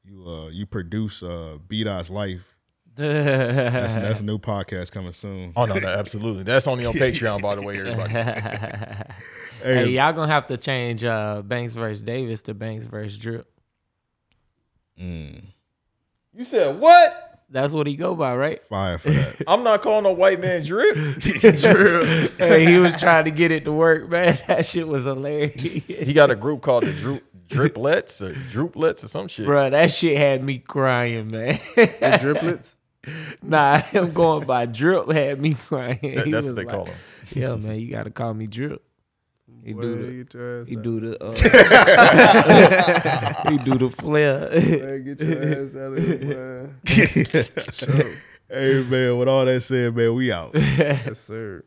you uh you produce uh Beat Us Life. That's, that's a new podcast coming soon. Oh no, no, absolutely. That's only on Patreon, by the way, everybody. hey, y'all gonna have to change uh, Banks versus Davis to Banks versus Drip. Mm, You said what? That's what he go by, right? fire for that. I'm not calling no white man drip. hey, he was trying to get it to work, man. That shit was hilarious. He got a group called the Droop Driplets or Drooplets or some shit. Bro, that shit had me crying, man. The driplets. nah, him going by Drip had me crying. That- He that's what they like, call him. Yeah, man, you gotta call me Drip. He Boy, do the ass he out. do the uh, he do the flare. Man, get your ass out of here, boy. hey man, with all that said, man, we out. yes, sir.